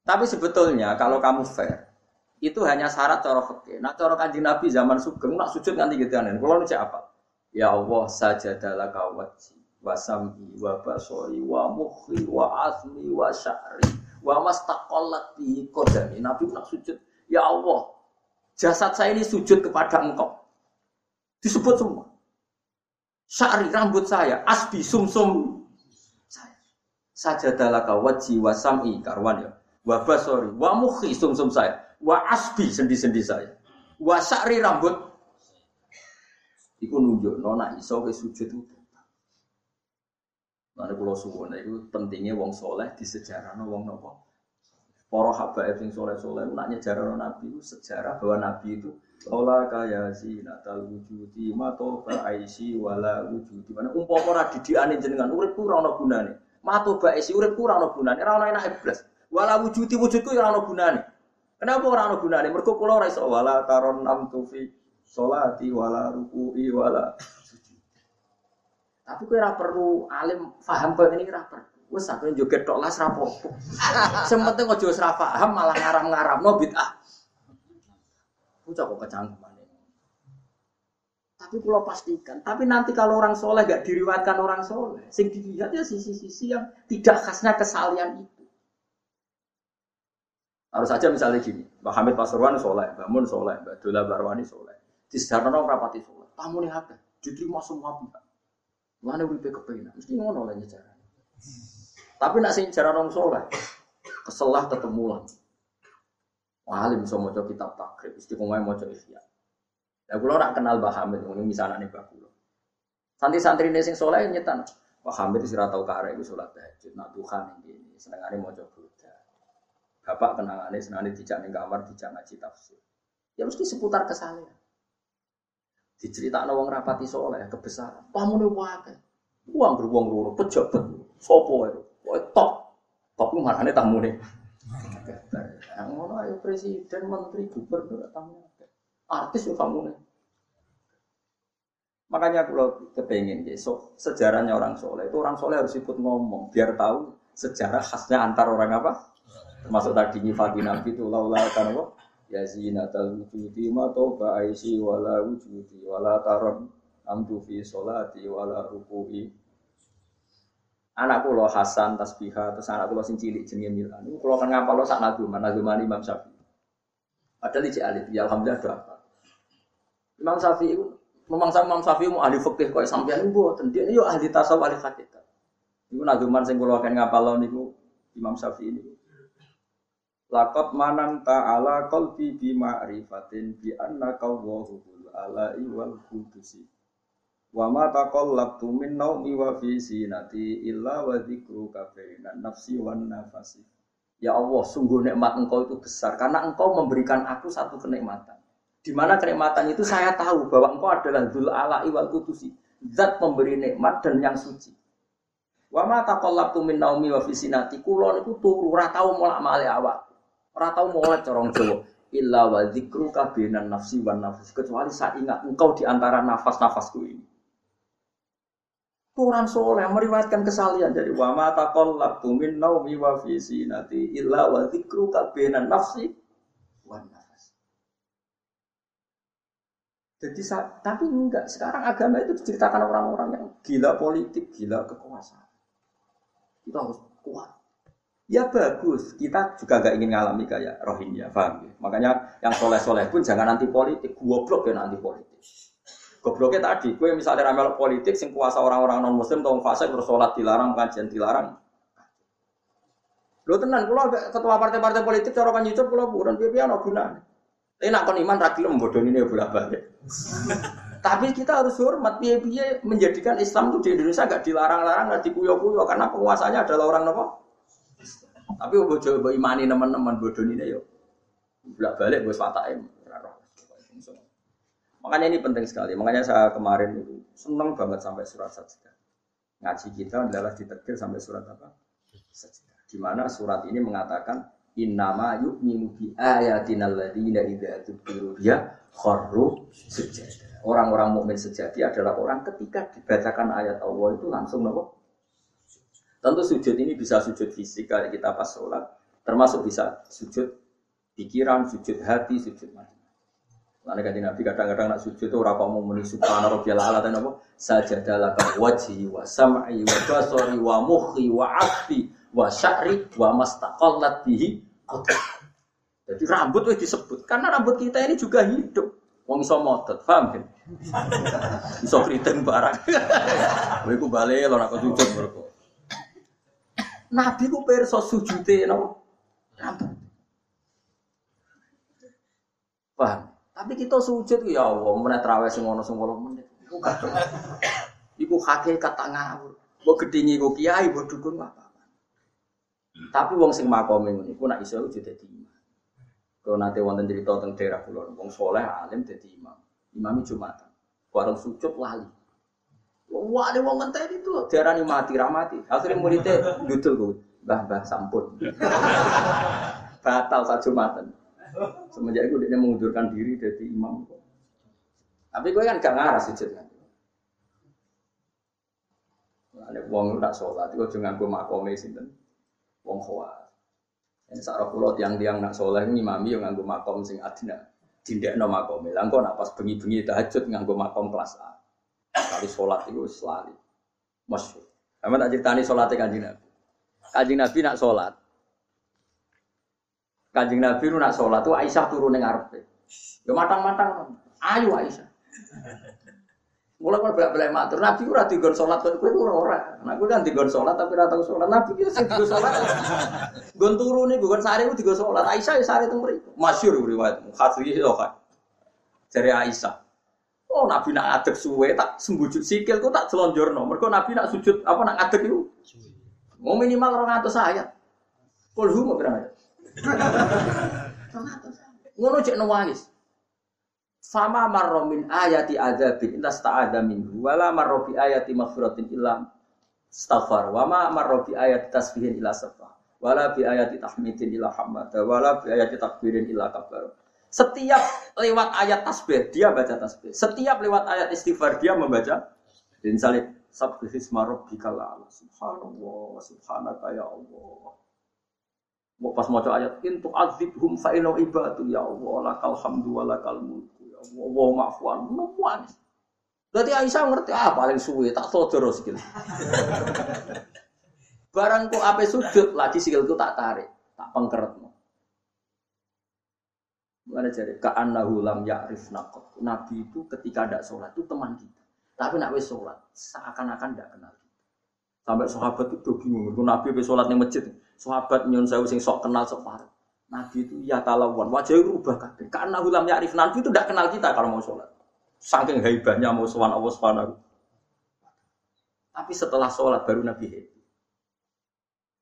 Tapi sebetulnya kalau kamu fair, itu hanya syarat cara fikih. Nah, cara kanjeng Nabi zaman sugeng nak sujud nganti gitu kan. Kalau nu apa? Ya Allah sajadalah kawati wa sam'i wa basori wa mukhi wa asmi wa sya'ri wa mastaqallat bi qadami. Nabi nak sujud, ya Allah, jasad saya ini sujud kepada Engkau. Disebut semua. Syari rambut saya, asbi sumsum saya. Sajadalaka waji wa sam'i karwan ya. Wa basori, wa mukhi sumsum saya. Wa asbi sendi-sendi saya. Wa syari rambut. Iku nunjuk nona iso ke sujud itu. Nanti pulau suwon itu pentingnya wong soleh di sejarah no wong nopo. Para habaib sing soleh-soleh nak nyejarah nabi itu sejarah bahwa nabi itu Ola kaya natal wujudi mato aisi wala wujudi. Mana umpama ora didikane jenengan urip ku ora ana gunane. Mato aisi urip ku ora ana gunane, ora ana enak blas. Wala wujudi wujudku ora ana gunane. Kenapa ora ana gunane? Mergo kula ora iso wala taron nam tufi salati wala ruku'i wala Tapi kowe ora perlu alim paham kok ini ora perlu. Wes aku joget tok las rapopo. <laughs> Sementing aja wis paham malah ngaram-ngaramno bid'ah. Bocah kok kecangkeman. Tapi Tapi kalau pastikan. Tapi nanti kalau orang soleh gak diriwatkan orang soleh, sing dilihat ya sisi-sisi yang tidak khasnya kesalian itu. Harus saja misalnya gini, Mbak Hamid Pasuruan soleh, Mbak Mun soleh, Mbak Dola Barwani soleh. Di sedarno rapati soleh. Tamu nih apa? Diterima semua pihak. Mana uripe kepengen, mesti ngono lah cara. Tapi nak sing cara nong keselah ketemu lah. Alim bisa maca kitab takrib, istiqomah maca ihya. Ya kula ora kenal Mbah Hamid, ngono misalane Mbah kula. Santri-santri sing soleh nyetan. Mbah Hamid ora tau karek wis salat tahajud, nak Tuhan iki senengane maca Buddha. Bapak kenangane senengane dijak ning kamar dijak ngaji tafsir. Ya mesti seputar kesalahan. Diceritakno wong rapati soleh kebesaran. Pamune wae. Uang beruang loro pejabat. Sopo itu? Wah top. Top ku marane tamune. Yang ngono ayo presiden, menteri, gubernur tamu. Artis yo kamu nih. Makanya kalau kepengen besok sejarahnya orang soleh itu orang soleh harus ikut ngomong biar tahu sejarah khasnya antar orang apa. Termasuk tadi nyifati nabi itu laula kan apa? Ya zinatal wujudi ma toba aisi wala wujudi wala taron amdu fi solati wala ruku'i. Anak lo Hasan tasbihah terus anak lo sing cilik jenenge Milan. Niku kula kan ngapal lo sak naduman naduman Imam Syafi'i. Padahal iki alit ya alhamdulillah do apa? Imam Syafi'i memang sama Imam Syafi'i mau ahli fikih kok sampeyan mboten dia yo ahli tasawuf ahli hakikat. Niku naduman sing kula kan ngapal niku Imam Syafi'i niku Lakot manan ta'ala qalbi bi ma'rifatin bi anna qawwahu ala iwal kudusi Wa ma taqallabtu min naumi wa fi sinati illa wa dzikruka bainan nafsi wan nafasi. Ya Allah, sungguh nikmat engkau itu besar karena engkau memberikan aku satu kenikmatan. Di mana kenikmatan itu saya tahu bahwa engkau adalah Dzul Ala'i wal Qudusi, zat pemberi nikmat dan yang suci. Wa ma taqallabtu min naumi wa fi sinati, kula niku turu ora tau molak-malik. Ora tau molek corong Jawa. Illa wa dzikruka bainan nafsi wan nafasi. Kecuali saya ingat engkau di antara nafas-nafasku ini. Orang soleh meriwayatkan kesalian dari wa ma taqallabtu min naumi wa fi sinati illa wa dzikru kabenan nafsi wa nafas. Jadi tapi enggak sekarang agama itu diceritakan orang-orang yang gila politik, gila kekuasaan. Kita harus kuat. Ya bagus, kita juga gak ingin ngalami kayak Rohingya, paham ya? Makanya yang soleh-soleh pun jangan anti politik, goblok ya anti politik. Gobloknya tadi, gue misalnya ramal politik, sing kuasa orang-orang non muslim, tau fase terus sholat dilarang, pengajian dilarang. Lo tenan, kalau ketua partai-partai politik, cara kan YouTube, kalau bukan pipi no guna. Tapi nak kon iman ragil membodoh ini bolak balik. <laughs> Tapi kita harus hormat piye menjadikan Islam itu di Indonesia gak dilarang-larang, gak dikuyo-kuyo karena penguasanya adalah orang nopo. Tapi bojo imani teman-teman bodoh ini yo. Bolak balik gue swataim. Makanya ini penting sekali. Makanya saya kemarin itu senang banget sampai surat saja. Ngaji kita adalah diterbit sampai surat apa? Sajidah. Di mana surat ini mengatakan innama yu'minu bi ayatina alladziina idza dzukiru biha kharru sujada. Orang-orang mukmin sejati adalah orang ketika dibacakan ayat Allah itu langsung nopo? Tentu sujud ini bisa sujud fisik kayak kita pas sholat, termasuk bisa sujud pikiran, sujud hati, sujud mati. Lalu kan Nabi kadang-kadang nak sujud itu orang mau muni subhana rabbiyal ala dan apa saja dalam wajhi wa sam'i wa basari wa mukhi wa afi wa sya'ri wa mastaqallat bihi Jadi rambut itu disebut karena rambut kita ini juga hidup. Wong iso motot, paham kan? Iso kriting barang. Kowe ku balik lho nak sujud mergo. Nabi ku pirsa sujude napa? Rambut. Paham? Tapi kita sujud ya Allah, menit terawih sing ono sing 8 menit. Iku kadang. Iku hakikat tak ngawur. Mbok gedhingi kok kiai, mbok dukun apa. Tapi wong sing makome ngono iku nak iso sujud dadi imam. Kalau nanti wonten cerita tentang daerah pulau, wong soleh alim dadi imam. Imam Jumatan. Warung sujud lali. Wah, ada wong ngenteni itu diarani mati ramati. Akhirnya muridnya judul kok, bah-bah sampun. <laughs> Batal saat Jumatan. Semenjak itu dia mengundurkan diri dari imam. Tapi gue kan gak ngarah sujud kan. Ada uang tak sholat, itu jangan gue makome sinten, uang khawas. Ini sarah pulau tiang-tiang nak sholat ini imami yang nganggo makom sing adina. dindekno makom. Lah engko nak pas bengi-bengi tahajud nganggo makom kelas A. Kali sholat itu selalu masyhur. Sama tak ceritani sholatnya kanjeng Nabi. Kanjeng Nabi nak sholat. Kanjeng Nabi nak sholat tuh Aisyah turun yang ngarepe. Ya matang-matang. Ayo Aisyah. Mulai kalau bolak balik matur, Nabi ora digon sholat, kau itu ora ora. Nah, gue kan sholat tapi ora tahu sholat. Nabi itu sih digon sholat. Gon turu nih, gon sari itu digon sholat. Aisyah ya sari itu meriku. Masyur riwayat, hadis itu kan. Dari Aisyah. Oh Nabi nak adek suwe tak sembujut sikil ku tak selonjorno. Mergo Nabi nak sujud apa nak adek itu. Mau minimal orang atau saya. Kulhu mau <laughs> berapa? Ngono cek nangis. Fama marro min ayati adzabin illa sta'adha minhu wala marro bi ayati maghfiratin illa staghfar wa ma marro bi ayati tasbihin illa safa wala bi ayati tahmidin illa hamada wala bi ayati takbirin illa kabar setiap lewat ayat tasbih dia baca tasbih. Setiap lewat ayat istighfar dia membaca. Dan salib sabbihisma rabbikal a'la. Subhanallah subhanaka ya Allah. Mau pas mau ayat intu azibhum fa ibadu. Ya Allah lakal hamdu wa lakal mulku. Wow maafwan, nuan. Berarti Aisyah ngerti ah paling suwe tak sodoro sikil. <laughs> Barangku apa sujud lagi sikilku tak tarik, tak pengkeret. Mana jadi ka'annahu lam ya'rif naqot. Nabi itu ketika tidak sholat itu teman kita. Tapi nak wes sholat seakan-akan tidak kenal kita. Sampai sahabat itu bingung. Nabi wes sholat di masjid. Sahabat nyun saya sing sok kenal sok parah. Nabi itu ya talawan, wajahnya rubah kabeh. Karena hulam ya'rif Nabi itu tidak kenal kita kalau mau sholat. Saking hebatnya mau sowan Allah Subhanahu. Tapi setelah sholat baru Nabi happy.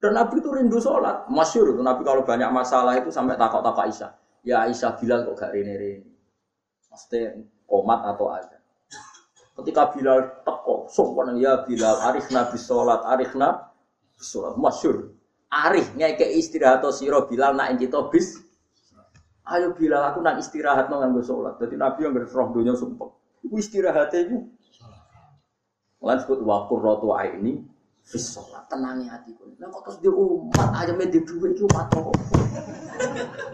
Dan Nabi itu rindu sholat. Masyur itu Nabi kalau banyak masalah itu sampai takut-takut Aisyah. Ya Aisyah bilang kok gak rini-rini. Maksudnya komat atau aja. Ketika Bilal teko, sopan ya Bilal, arif Nabi sholat, arif Nabi sholat. Masyur. Arif ngeke istirahat atau siro Bilal nak kita bis. Ayo Bilal aku nak istirahat nang nganggo salat. Dadi Nabi yang roh dunya sumpah. Iku istirahat iku. Lan disebut wa qurratu aini fis salat. Tenangi hatiku. Lah kok terus di umat aja me di dhuwit iki umat kok.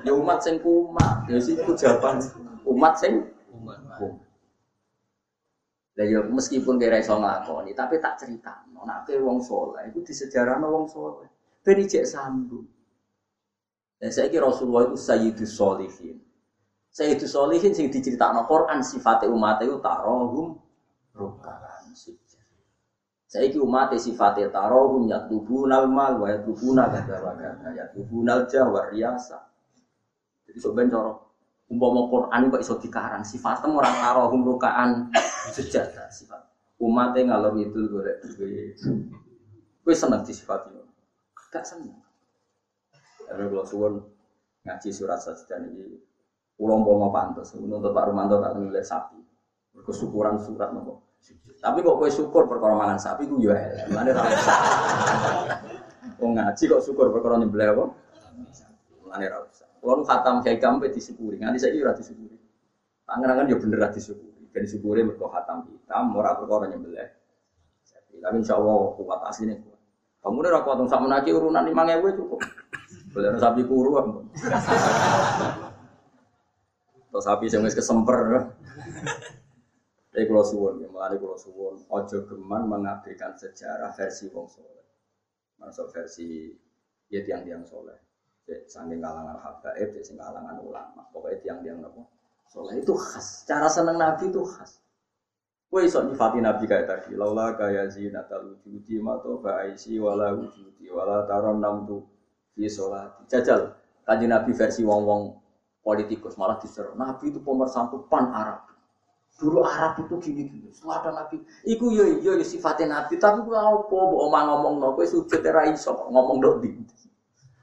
Ya umat sing kumat, ya siku jawaban umat sing umat. Lah ya meskipun kira iso nglakoni, tapi tak cerita. Nek wong saleh iku disejarahno wong saleh. Ben ijek sambung. Dan saya kira Rasulullah itu Sayyidus Solihin. Sayyidus Solihin sing diceritakan Quran sifatnya umat itu tarohum rukaan Saya umat sifatnya tarohum ya tubunal mal wa ya tubunal kata kata ya tubunal jawa riasa. Jadi sebenarnya cara umpama Quran kok iso dikarang sifatnya orang tarohum rukaan sujud sifat. Umatnya ngalor itu golek duwe. Kowe seneng disifati Gak seneng. Karena kalau suwon ngaji surat saja ini ulang mau pantas. Untuk Pak Rumanto tak nulis sapi. Kesyukuran surat nopo. Tapi kok kue syukur perkara mangan sapi ku yo elek. Mane ra usah. Wong ngaji kok syukur perkara nyembelih apa? Mane ra usah. Kulo khatam kiai kampe disyukuri. Nganti saiki ora disyukuri. Pangeran yo bener ra disyukuri. Ben syukure mergo khatam kita ora perkara nyembelih. Tapi insyaallah kuat asline kuat. Kamu udah aku sama naki urunan lima ngewe cukup. Boleh sapi kuru apa? Atau sapi yang kesemper. Tapi kalau suwon, ya malah kalau suwon, ojo geman mengabaikan sejarah versi wong soleh. Masuk versi ya tiang-tiang soleh. Saking kalangan habaib, sing kalangan ulama. Pokoknya tiang-tiang nopo soleh itu khas. Cara seneng nabi itu khas. Kue iso nyifati Nabi kayak tadi. Laula kaya zinatal wujudi mato ba'aisi wala wujudi wala taron namtu fi sholati. Jajal. Kaji Nabi versi wong-wong politikus malah diseru. Nabi itu pemersatu pan Arab. Dulu Arab itu gini-gini. Setelah ada Nabi. Iku yo yo yo sifatnya Nabi. Tapi gue apa? Bu omah ngomong no. Kue sujud era iso ngomong dok di.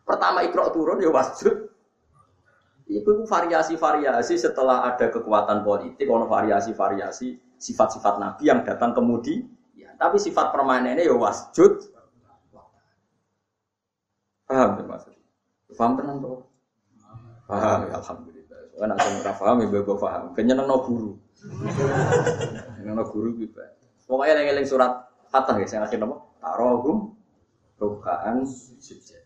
Pertama ikro turun ya wasjud. Iku variasi-variasi setelah ada kekuatan politik, ono variasi-variasi sifat-sifat Nabi yang datang kemudi. Ya, tapi sifat permanennya ya wasjud. Paham ya maksudnya? Paham tenang tuh? Paham ya Alhamdulillah. Kan aku nggak paham ya gue paham. Nang guru. Nang guru gitu. Pokoknya yang surat Fatah ya, saya akhir nama. Tarohum rukaan sujud.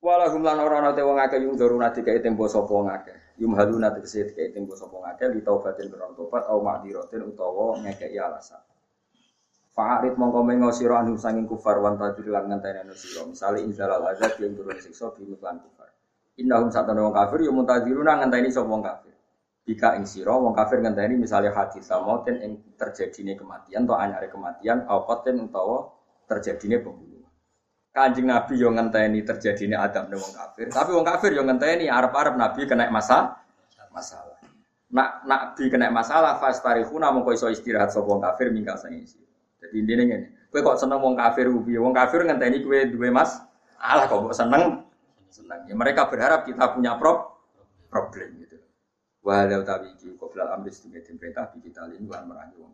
Walahum lan ora ana wong akeh yung doruna dikai tempo sapa wong akeh. Yumhaluna tegese dikai tempo sapa ngake li taubatin kron tobat au ma'diratin utawa ngekeki alasan. Fa'arid mongko mengo sira anu sanging kufar wan tadir lan ngenteni anu sira. Misale inzalal azab yang turun siksa bi lan kufar. Innahum satana wong kafir ya muntadiruna ngenteni sapa wong kafir. Bika ing sira wong kafir ngenteni misale hadis samoten ing terjadine kematian atau anyare kematian apaten utawa terjadine pembunuhan. Kanjeng Nabi yo ngenteni terjadine adab wong kafir, tapi wong kafir yo ngenteni arep-arep Nabi kena masalah masalah. Nak Nabi kena masalah fastarihuna mongko iso istirahat sapa wong kafir mingka sang isi. Jadi intinya ngene, kowe kok seneng wong kafir ubi, wong kafir ngenteni kowe duwe mas, alah kok seneng seneng. Ya mereka berharap kita punya prop problem gitu. Walau tapi iki kok belal ambil sedikit perintah kita lan merangi wong.